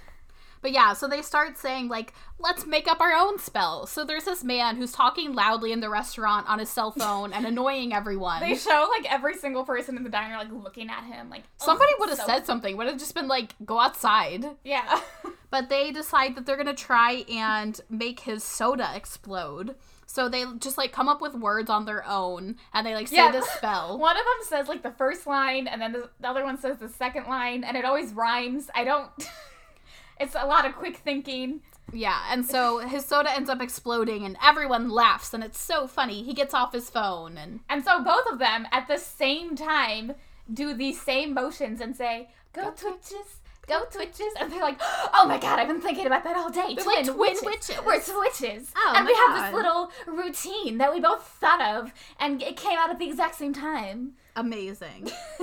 But yeah, so they start saying, like, let's make up our own spells. So there's this man who's talking loudly in the restaurant on his cell phone and annoying everyone. They show like every single person in the diner like looking at him like "Oh, Somebody would have so- said something, would have just been like, go outside. yeah. *laughs* But they decide that they're gonna try and make his soda explode. So they just like come up with words on their own and they like say Yeah. this spell. *laughs* One of them says like the first line, and then the, the other one says the second line, and it always rhymes. I don't. *laughs* it's a lot of quick thinking. Yeah, and so his soda ends up exploding and everyone laughs and it's so funny. He gets off his phone and And so both of them at the same time do these same motions and say, Go, Go Twitches, go Twitches. And they're like, Oh my god, I've been thinking about that all day. They're Twin like witches. We're Twitches. Oh and we have this little routine that we both thought of, and it came out at the exact same time. amazing. *laughs*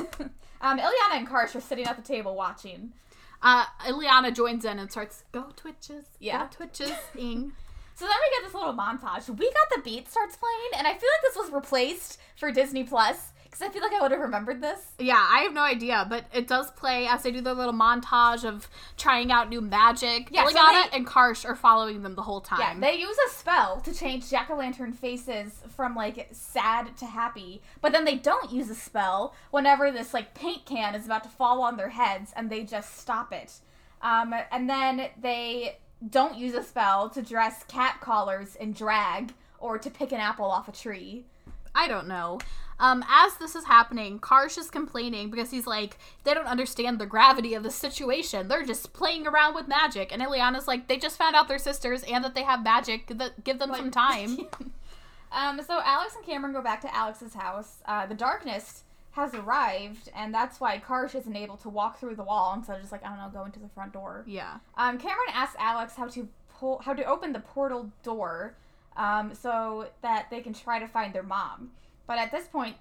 um, Ileana and Karsh are sitting at the table watching. Uh, Ileana joins in and starts, go Twitches, Yeah. go Twitches. *laughs* So then we get this little montage. We got the beat starts playing, and I feel like this was replaced for Disney Plus because I feel like I would have remembered this. Yeah, I have no idea, but it does play as they do their little montage of trying out new magic. Yeah, so Ileana they- and Karsh are following them the whole time. Yeah, they use a spell to change jack o' lantern faces from like sad to happy, but then they don't use a spell whenever this like paint can is about to fall on their heads, and they just stop it. Um, and then they don't use a spell to dress cat collars in drag or to pick an apple off a tree. I don't know. Um, as this is happening, Karsh is complaining because he's like, they don't understand the gravity of the situation. They're just playing around with magic. And Ileana's like, they just found out they're sisters and that they have magic. That give them some *laughs* time. Um, so Alex and Cameron go back to Alex's house. Uh, the darkness has arrived, and that's why Karsh isn't able to walk through the wall instead of just like I don't know, go into the front door. yeah. Um, Cameron asks Alex how to pull, how to open the portal door, um, so that they can try to find their mom. But at this point,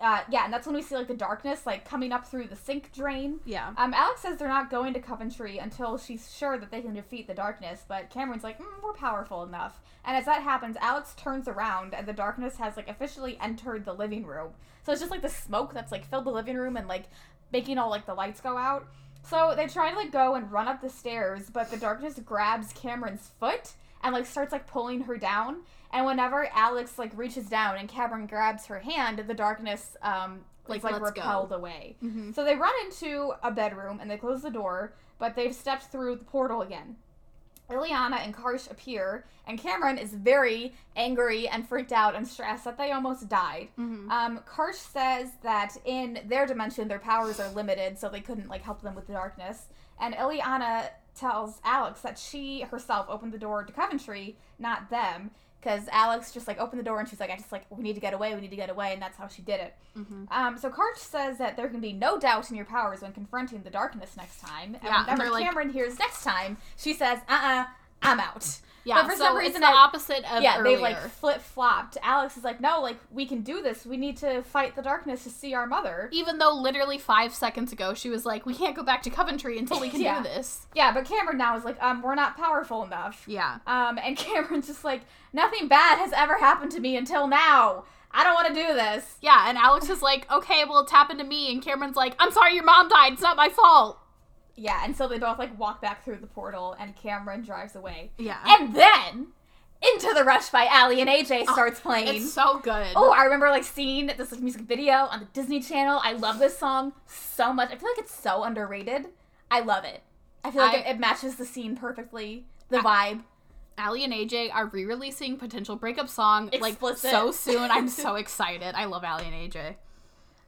uh, yeah, and that's when we see like the darkness like coming up through the sink drain. Yeah. Um, Alex says they're not going to Coventry until she's sure that they can defeat the darkness, but Cameron's like, mm, we're powerful enough. And as that happens, Alex turns around and the darkness has like officially entered the living room. So it's just like the smoke that's like filled the living room and like making all like the lights go out. So they try to like go and run up the stairs, but the darkness grabs Cameron's foot and like starts like pulling her down. And whenever Alex like reaches down and Cameron grabs her hand, the darkness um, Like, like let's go. repelled away. Mhm. So they run into a bedroom and they close the door, but they've stepped through the portal again. Ileana and Karsh appear, and Cameron is very angry and freaked out and stressed that they almost died. Mhm. Um, Karsh says that in their dimension, their powers are limited, so they couldn't like help them with the darkness. And Ileana tells Alex that she herself opened the door to Coventry, not them, because Alex just like opened the door and she's like, "I just like we need to get away, we need to get away," and that's how she did it. Mhm. Um, so Karsh says that there can be no doubt in your powers when confronting the darkness next time. And Yeah, and whenever they're like- Cameron hears next time, she says, "Uh, uh-uh, uh, I'm out." Yeah, But for so some reason the I- opposite of yeah, earlier. they like flip flopped. Alex is like, "No, like we can do this. We need to fight the darkness to see our mother." Even though literally five seconds ago she was like, "We can't go back to Coventry until we can *laughs* Yeah. do this." Yeah, but Cameron now is like, "Um, we're not powerful enough." Yeah, Um, and *laughs* Cameron's just like, "Nothing bad has ever happened to me until now. I don't want to do this." yeah. And Alex is like, "Okay, well, it's happened to me." And Cameron's like, "I'm sorry, your mom died. It's not my fault." Yeah, and so they both like walk back through the portal, and Cameron drives away. Yeah, And then Into the Rush by Aly and AJ oh, starts playing. it's so good. Oh, I remember like seeing this like, music video on the Disney Channel. I love this song so much. I feel like it's so underrated. I love it. I feel like I- it, it matches the scene perfectly, the vibe. Aly and AJ are re-releasing potential breakup song Explicit. like so soon. I'm *laughs* so excited. I love Aly and AJ.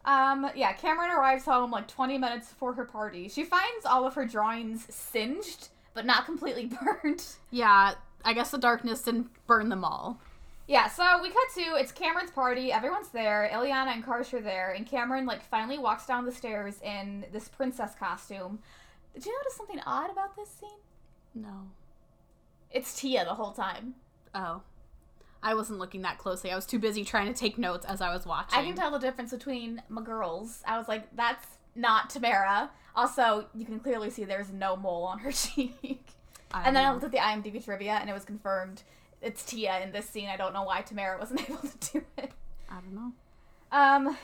Um, yeah, Cameron arrives home like 20 minutes before her party. She finds all of her drawings singed, but not completely *laughs* burnt. Yeah, I guess the darkness didn't burn them all. Yeah, so we cut to it's Cameron's party. Everyone's there. Ileana and Karsh are there, and Cameron like finally walks down the stairs in this princess costume. Did you notice something odd about this scene? No. It's Tia the whole time. Oh. I wasn't looking that closely. I was too busy trying to take notes as I was watching. I can tell the difference between my girls. I was like, that's not Tamera. Also, you can clearly see there's no mole on her *laughs* cheek. I and then I looked at the IMDb trivia, and it was confirmed it's Tia in this scene. I don't know why Tamera wasn't *laughs* able to do it. I don't know. Um,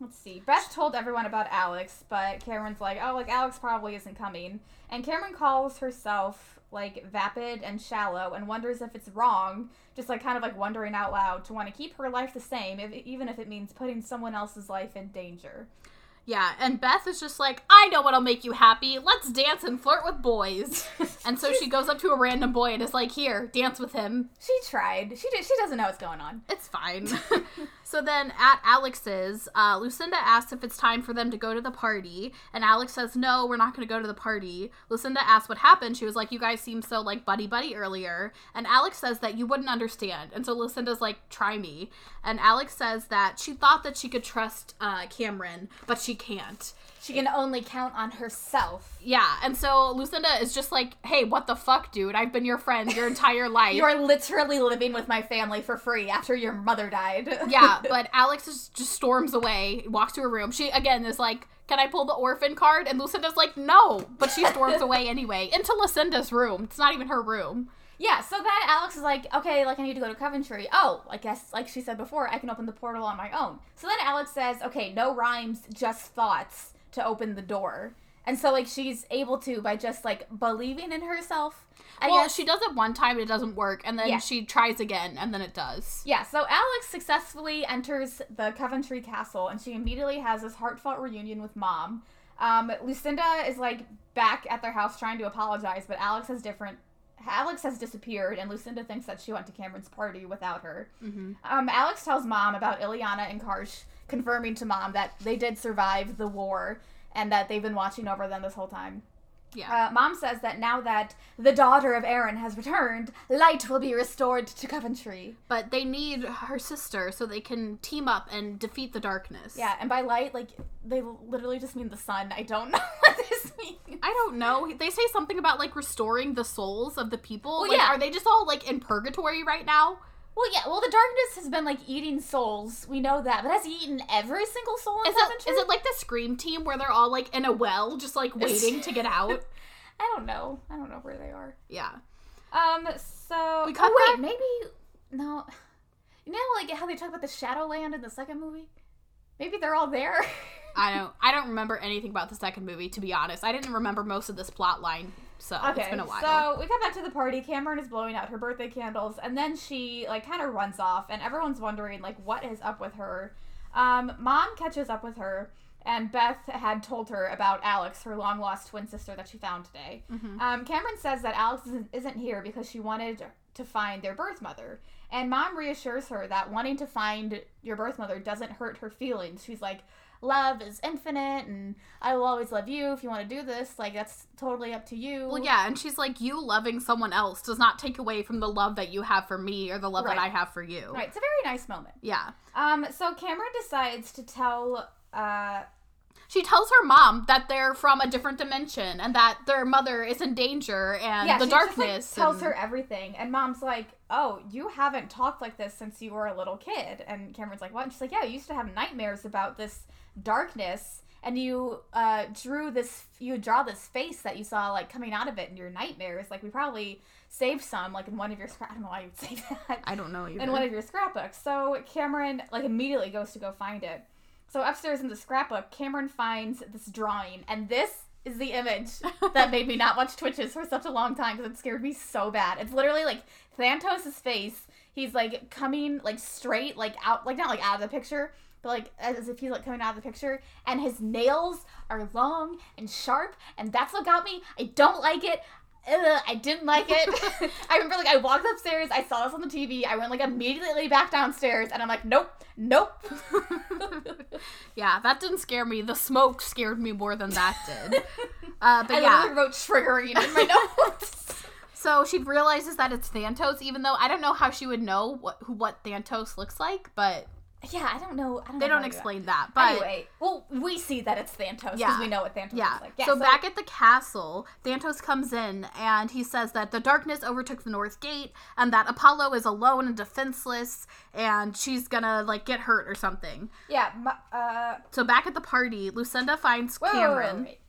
let's see. Beth told everyone about Alex, but Cameron's like, oh, like Alex probably isn't coming. And Cameron calls herself like vapid and shallow, and wonders if it's wrong, just like kind of like wondering out loud to want to keep her life the same, if, even if it means putting someone else's life in danger. Yeah, and Beth is just like, I know what'll make you happy. Let's dance and flirt with boys. *laughs* and so she goes up to a random boy and is like, Here, dance with him. She tried. She did. She doesn't know what's going on. It's fine. *laughs* so then at Alex's, uh, Lucinda asks if it's time for them to go to the party. And Alex says, No, we're not going to go to the party. Lucinda asks what happened. She was like, You guys seemed so like buddy buddy earlier. And Alex says that you wouldn't understand. And so Lucinda's like, Try me. And Alex says that she thought that she could trust uh, Cameron, but she can't. She can only count on herself. Yeah, and so Lucinda is just like, "Hey, what the fuck, dude? I've been your friend your entire *laughs* life." You are literally living with my family for free after your mother died. *laughs* yeah, *laughs* but Alex is, just storms away, walks to her room. She again is like, "Can I pull the orphan card?" And Lucinda's like, "No," but she storms away anyway into Lucinda's room. It's not even her room. Yeah, so then Alex is like, okay, like I need to go to Coventry. Oh, I guess, like she said before, I can open the portal on my own. So then Alex says, okay, no rhymes, just thoughts to open the door. And so, like, she's able to by just, like, believing in herself. I well, guess. she does it one time, it doesn't work, and then Yeah. she tries again, and then it does. Yeah, so Alex successfully enters the Coventry Castle and she immediately has this heartfelt reunion with mom. Um, Lucinda is like back at their house trying to apologize, but Alex has different. Alex has disappeared, and Lucinda thinks that she went to Cameron's party without her. hmm Um, Alex tells mom about Ileana and Karsh, confirming to mom that they did survive the war and that they've been watching over them this whole time. Yeah. Uh, Mom says that now that the daughter of Aaron has returned, light will be restored to Coventry. but they need her sister so they can team up and defeat the darkness. Yeah, and by light, like they literally just mean the sun. I don't *laughs* know what this means. I don't know. They say something about like restoring the souls of the people. Well, like, yeah. Are they just all like in purgatory right now? Well, yeah. Well, the darkness has been like eating souls. We know that, but has he eaten every single soul in Is it, Coventry? is it like the Scream team where they're all like in a well, just like *laughs* waiting to get out? *laughs* I don't know. I don't know where they are. Yeah. Um. So We cut oh, back- wait, maybe no. *laughs* You know, like how they talk about the Shadowland in the second movie. Maybe they're all there. I don't. I don't remember anything about the second movie. To be honest, I didn't remember most of this plot line, so it's Okay, been a while. so we come back to the party. Cameron is blowing out her birthday candles, and then she like kind of runs off, and everyone's wondering like what is up with her. Um, mom catches up with her, and Beth had told her about Alex, her long lost twin sister that she found today. Um, Cameron says that Alex isn't, isn't here because she wanted to find their birth mother. And mom reassures her that wanting to find your birth mother doesn't hurt her feelings. She's like, love is infinite, and I will always love you if you want to do this. Like, that's totally up to you. Well, yeah, and she's like, you loving someone else does not take away from the love that you have for me or the love that I have for you. Right, it's a very nice moment. Yeah. Um, so Cameron decides to tell uh She tells her mom that they're from a different dimension and that their mother is in danger and yeah, the she just, like, darkness. tells her everything, and mom's like, "Oh, you haven't talked like this since you were a little kid." And Cameron's like, "What?" And she's like, "Yeah, you used to have nightmares about this darkness, and you uh, drew this, you draw this face that you saw like coming out of it in your nightmares. Like we probably saved some, like in one of your scrap. I don't know why you'd say *laughs* that. I don't know either. in one of your scrapbooks. So Cameron like immediately goes to go find it. So upstairs in the scrapbook, Cameron finds this drawing, and this is the image *laughs* that made me not watch Twitches for such a long time because it scared me so bad. It's literally like Thanatos' face. He's like coming like straight, like out, like not like out of the picture, but like as if he's like coming out of the picture, and his nails are long and sharp, and that's what got me. I don't like it. I didn't like it. *laughs* *laughs* I remember like I walked upstairs, I saw this on the TV, I went like immediately back downstairs, and I'm like, nope, nope. *laughs* yeah, that didn't scare me. The smoke scared me more than that did. Uh, but I yeah, wrote triggering in my notes. so she realizes that it's Thantos, even though I don't know how she would know what who what Thantos looks like, but yeah, I don't know. I don't they know don't do that. explain that. But anyway, well, we see that it's Thantos because Yeah. we know what Thantos Yeah. looks like. so, back at the castle, Thantos comes in and he says that the darkness overtook the North Gate and that Apollo is alone and defenseless and she's gonna like get hurt or something. yeah, uh, So back at the party, Lucinda finds wait, Cameron. wait,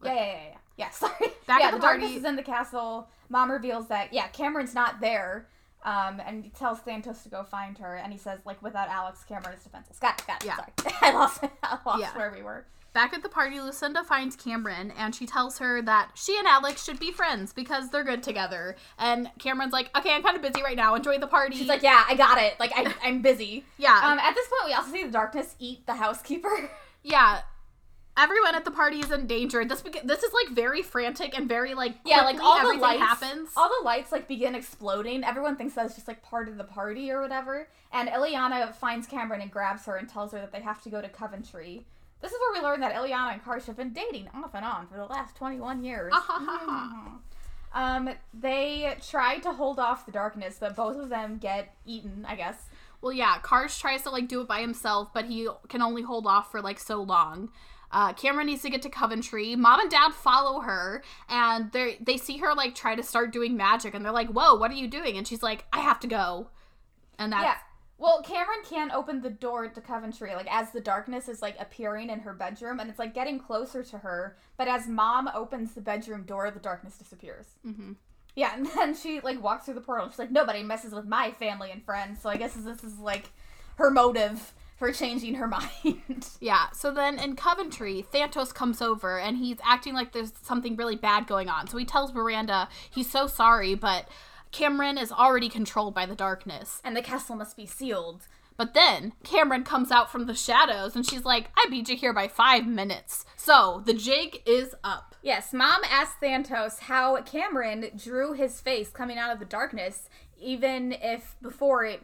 wait. Yeah, yeah, yeah, yeah. Yeah, *laughs* sorry. Back yeah, at the the darkness is in the castle. Mom reveals that yeah, Cameron's not there. Um, and he tells Thantos to go find her, and he says like, without Alex, Cameron is defenseless. Got it, got it. Yeah. Sorry, *laughs* I lost, *laughs* I lost Yeah. where we were. Back at the party, Lucinda finds Cameron and she tells her that she and Alex should be friends because they're good together. And Cameron's like, "Okay, I'm kind of busy right now. Enjoy the party." She's like, yeah, I got it. Like I, I'm busy. *laughs* "Yeah, Um, at this point, we also see the darkness eat the housekeeper. yeah." Everyone at the party is in danger. This beca- this is like very frantic and very like yeah, like all the lights happens. All the lights like begin exploding. Everyone thinks that's just like part of the party or whatever. And Ileana finds Cameron and grabs her and tells her that they have to go to Coventry. This is where we learn that Ileana and Karsh have been dating off and on for the last 21 years. um, they try to hold off the darkness, but both of them get eaten, I guess. Well, yeah, Karsh tries to like do it by himself, but he can only hold off for like so long. Uh, Cameron needs to get to Coventry. Mom and Dad follow her, and they they see her like try to start doing magic, and they're like, "Whoa, what are you doing?" And she's like, "I have to go." And that's Yeah. Well, Cameron can't open the door to Coventry, like as the darkness is like appearing in her bedroom, and it's like getting closer to her. But as Mom opens the bedroom door, the darkness disappears. Mhm. Yeah, and *laughs* then she like walks through the portal. She's like, nobody messes with my family and friends. So I guess this is like her motive for changing her *laughs* mind. yeah. So then in Coventry, Thantos comes over, and he's acting like there's something really bad going on. So he tells Miranda he's so sorry, but Cameron is already controlled by the darkness. and the castle must be sealed. But then Cameron comes out from the shadows and she's like, I beat you here by five minutes. So the jig is up. Yes, Mom asked Thantos how Cameron drew his face coming out of the darkness, even if before it,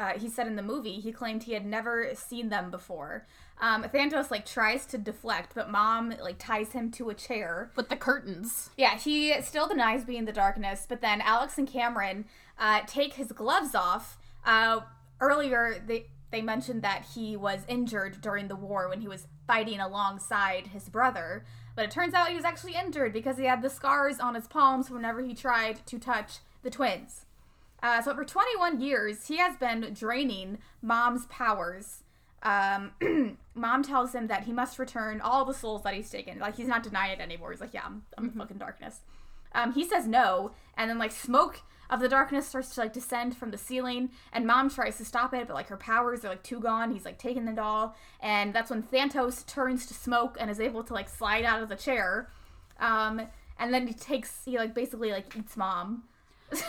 uh, he said in the movie he claimed he had never seen them before. Um, Thantos like tries to deflect, but Mom like ties him to a chair. With the curtains. Yeah, he still denies being the darkness, but then Alex and Cameron uh, take his gloves off. Uh, earlier, they they mentioned that he was injured during the war when he was fighting alongside his brother, but it turns out he was actually injured because he had the scars on his palms whenever he tried to touch the twins. Uh, so for 21 years, he has been draining Mom's powers. Um, *clears throat* Mom tells him that he must return all the souls that he's taken. Like he's not denying it anymore. He's like, yeah, I'm, I'm fucking darkness. Um, he says no, and then like smoke of the darkness starts to like descend from the ceiling, and Mom tries to stop it, but like her powers are like too gone. He's like taking it all, and that's when Thantos turns to smoke and is able to like slide out of the chair. Um, and then he takes he like basically like eats Mom.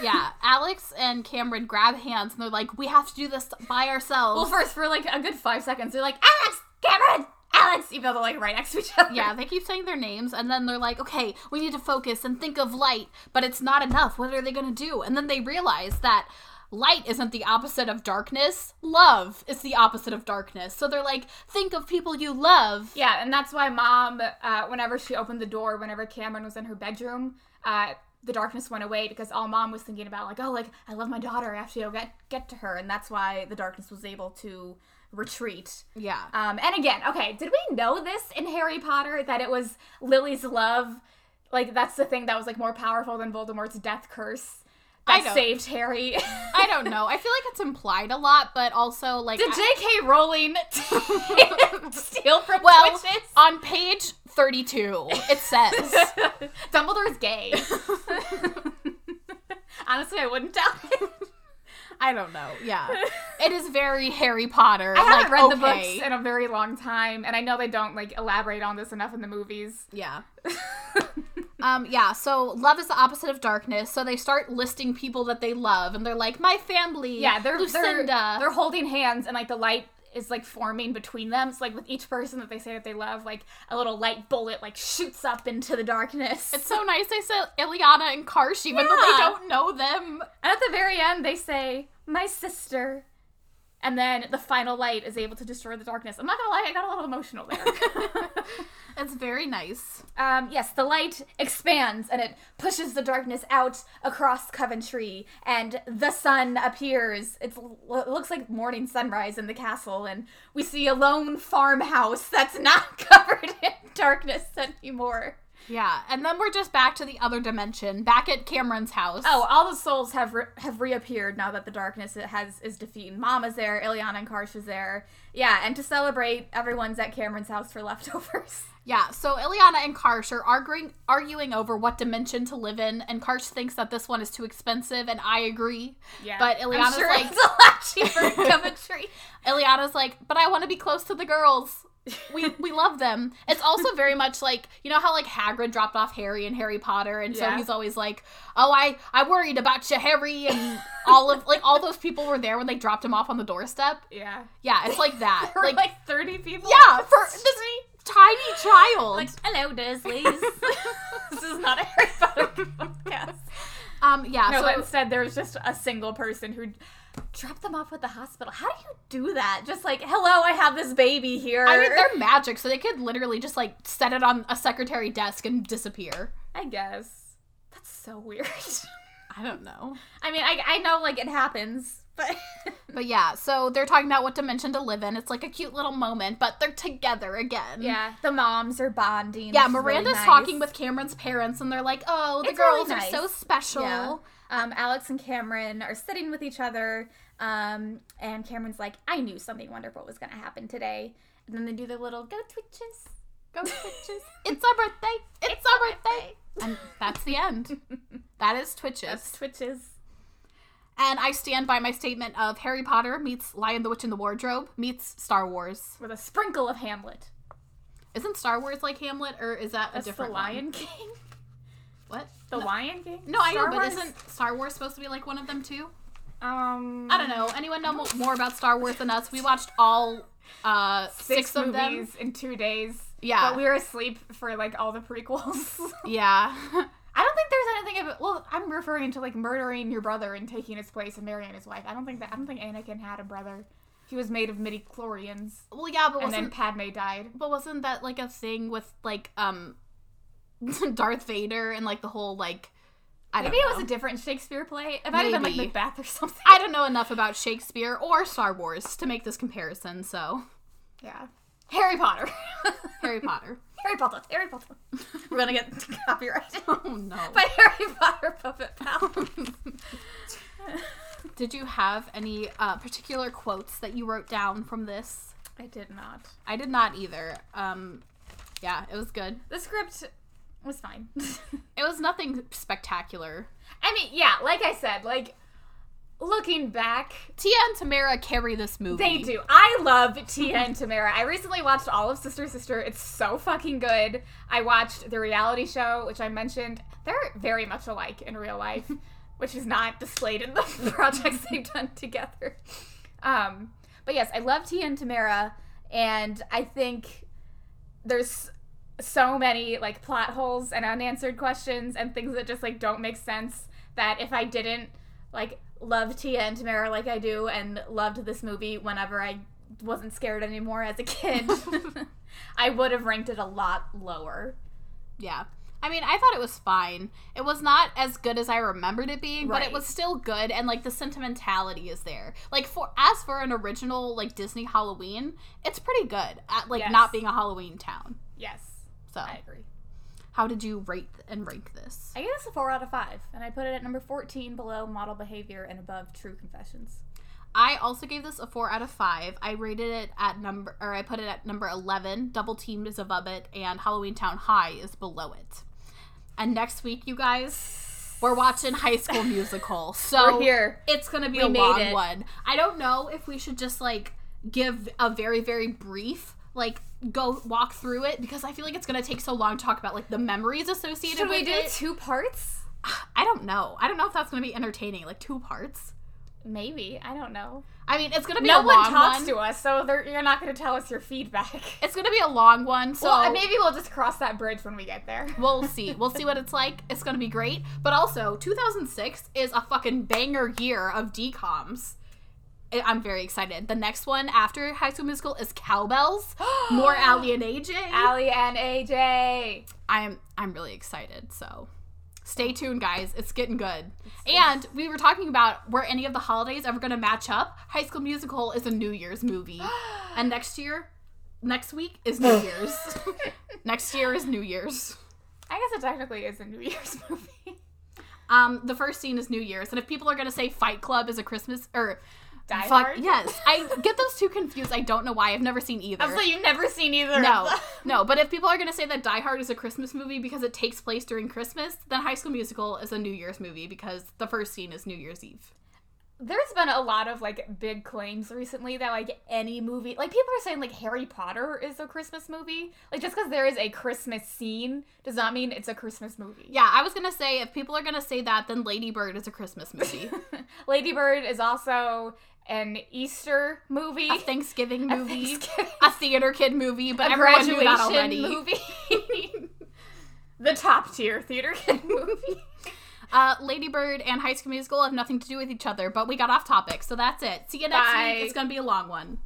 Yeah, Alex and Cameron grab hands and they're like, "We have to do this by ourselves." Well, first for like a good five seconds, they're like, Alex, Cameron, Alex, even though they're like right next to each other. yeah, they keep saying their names and then they're like, "Okay, we need to focus and think of light, but it's not enough. What are they going to do?" And then they realize that light isn't the opposite of darkness. Love is the opposite of darkness. So they're like, "Think of people you love." Yeah, and that's why mom, uh, whenever she opened the door, whenever Cameron was in her bedroom, uh, the darkness went away because all mom was thinking about, like, oh, like I love my daughter. I have to go get get to her, and that's why the darkness was able to retreat. Yeah. Um, and again, okay, did we know this in Harry Potter that it was Lily's love? Like that's the thing that was like more powerful than Voldemort's death curse that saved Harry. I don't know. I feel like it's implied a lot, but also like Did J.K. Rowling *laughs* steal from well, Twitches? on page 32, it says *laughs* Dumbledore is gay. *laughs* Honestly, I wouldn't it. I don't know. Yeah. *laughs* It is very Harry Potter. I haven't like, read the books in a very long time, and I know they don't like elaborate on this enough in the movies. Yeah. *laughs* um yeah, so love is the opposite of darkness. So they start listing people that they love and they're like my family. Yeah, they're Lucinda. they're they're holding hands, and like the light is like forming between them. So like with each person that they say that they love, like a little light bullet like shoots up into the darkness. it's so nice they said Ileana and Karsh even though they don't know them. and at the very end, they say my sister. And then the final light is able to destroy the darkness. I'm not gonna lie, I got a little emotional there. *laughs* It's very nice. Um, yes, the light expands and it pushes the darkness out across Coventry, and the sun appears. It's, it looks like morning sunrise in the castle, and we see a lone farmhouse that's not *laughs* covered in darkness anymore. Yeah, and then we're just back to the other dimension, back at Cameron's house. Oh, all the souls have re- have reappeared now that the darkness has is defeated. Mama's there, Ileana and Karsh is there. Yeah, and to celebrate, everyone's at Cameron's house for *laughs* leftovers. Yeah, so Ileana and Karsh are arguing arguing over what dimension to live in, and Karsh thinks that this one is too expensive, and I agree. Yeah, But I'm sure like, it's a lot cheaper in *laughs* Coventry. Ileana's like, but I want to be close to the girls. We we love them. It's also very much like you know how like Hagrid dropped off Harry and Harry Potter, and so Yeah. he's always like, oh I I worried about you, Harry, and all of like all those people were there when they dropped him off on the doorstep. Yeah. Yeah, it's like that. *laughs* For like, like, 30 people? yeah, for this tiny child. Like, hello, Dursleys. *laughs* this is not a Harry Potter *laughs* podcast. um, yeah. No, so but instead there's just a single person who dropped them off at the hospital. How do you do that? Just like, hello, I have this baby here. I mean, they're magic, so they could literally just like set it on a secretary desk and disappear. I guess. That's so weird. *laughs* I don't know. I mean, I, I know, like, it happens, but. *laughs* But yeah, so they're talking about what dimension to live in. It's like a cute little moment, but they're together again. yeah, the moms are bonding. Yeah, is really Miranda's nice. talking with Cameron's parents, and they're like, "Oh, the It's really girls are so special." Yeah. Um, Alex and Cameron are sitting with each other, um, and Cameron's like, I knew something wonderful was going to happen today. And then they do the little go twitches. Go *laughs* Twitches! it's our birthday! It's, our birthday! And that's the end. *laughs* that is Twitches. That's twitches. and I stand by my statement of Harry Potter meets Lion the Witch in the Wardrobe meets Star Wars. With a sprinkle of Hamlet. Isn't Star Wars like Hamlet, or is that a That's the different one? Lion King. What? The Lion King? No, I know, but Wars? isn't Star Wars supposed to be like one of them too? Um, I don't know. Anyone know more about Star Wars than us? We watched all uh six, Six, of them. movies in two days. Yeah. But we were asleep for like all the prequels. *laughs* Yeah. *laughs* I don't think there's anything of it. Well, I'm referring to like murdering your brother and taking his place and marrying his wife. I don't think that. I don't think Anakin had a brother. He was made of midi chlorians, well, yeah, but and then Padme died. but wasn't that like a thing with like um *laughs* Darth Vader and like the whole like I don't Maybe it was a different Shakespeare play. It might have been like Maybe. Macbeth or something. I don't know enough about Shakespeare or Star Wars to make this comparison, so Yeah. Harry Potter. *laughs* Harry Potter. Harry Potter. Harry Potter. We're gonna get *laughs* copyrighted Oh no. by Harry Potter puppet pal. Did you have any uh, particular quotes that you wrote down from this? I did not. I did not either. Um, yeah, it was good. The script was fine. *laughs* It was nothing spectacular. I mean, yeah, like I said, like looking back, Tia and Tamera carry this movie. they do. I love Tia and Tamera. I recently watched all of Sister Sister. It's so fucking good. I watched the reality show, which I mentioned. They're very much alike in real life. *laughs* which is not displayed in the *laughs* projects they've done together. Um, but yes, I love Tia and Tamara, and I think there's so many like plot holes and unanswered questions and things that just like don't make sense that if I didn't like love Tia and Tamera like I do and loved this movie whenever I wasn't scared anymore as a kid, *laughs* *laughs* I would have ranked it a lot lower. Yeah. I mean, I thought it was fine. It was not as good as I remembered it being, but it was still good and like the sentimentality is there. Like for as for an original like Disney Halloween, it's pretty good at like Yes. not being a Halloween town. Yes, So, I agree. how did you rate and rank this? I gave this a 4 out of 5, and I put it at number 14 below Model Behavior and above True Confessions. I also gave this a 4 out of 5. I rated it at number or I put it at number 11. Double Teamed is above it and Halloween Town High is below it. And next week, you guys, we're watching High School Musical. *laughs* So We're here. It's gonna be We a made long it. one. I don't know if we should just like give a very very brief like go walk through it because I feel like it's gonna take so long to talk about like the memories associated Should we with do it. two parts? *sighs* I don't know. I don't know if that's gonna be entertaining. Like two parts. Maybe. I don't know. I mean, it's gonna be No one talks one. to us, so they're, you're not to tell us your feedback. *laughs* It's gonna be a long one, so well, maybe we'll just cross that bridge when we get there. *laughs* we'll see. *laughs* We'll see what it's like. It's gonna be great. But also, 2006 is a fucking banger year of DComs. I'm very excited. The next one after High School Musical is Cowbells. *gasps* More Aly and AJ. Aly and AJ. I'm I'm really excited. So stay tuned, guys. It's getting good. And we were talking about were any of the holidays ever gonna match up? High School Musical is a New Year's movie, *gasps* and next year, next week is New *laughs* Year's. *laughs* next year is New Year's. I guess it technically is a New Year's movie. Um, the first scene is New Year's, and if people are gonna say Fight Club is a Christmas or Die fuck Hard? yes, I *laughs* get those two confused. I don't know why. I've never seen either. So you've never seen either no, no. But if people are gonna say that Die Hard is a Christmas movie because it takes place during Christmas, then High School Musical is a New Year's movie because the first scene is New Year's Eve. There's been a lot of like big claims recently that like any movie, like people are saying like Harry Potter is a Christmas movie. Like just because there is a Christmas scene does not mean it's a Christmas movie. Yeah, I was gonna say if people are gonna say that, then Lady Bird is a Christmas movie, *laughs* Lady Bird is also an Easter movie, a Thanksgiving movie, Thanksgiving- a theater kid movie, but *laughs* a everyone knew graduation that already. movie, *laughs* the top tier theater kid *laughs* movie. Uh, Lady Bird and High School Musical have nothing to do with each other, but we got off topic, so that's it. See you next Bye. week. It's gonna be a long one.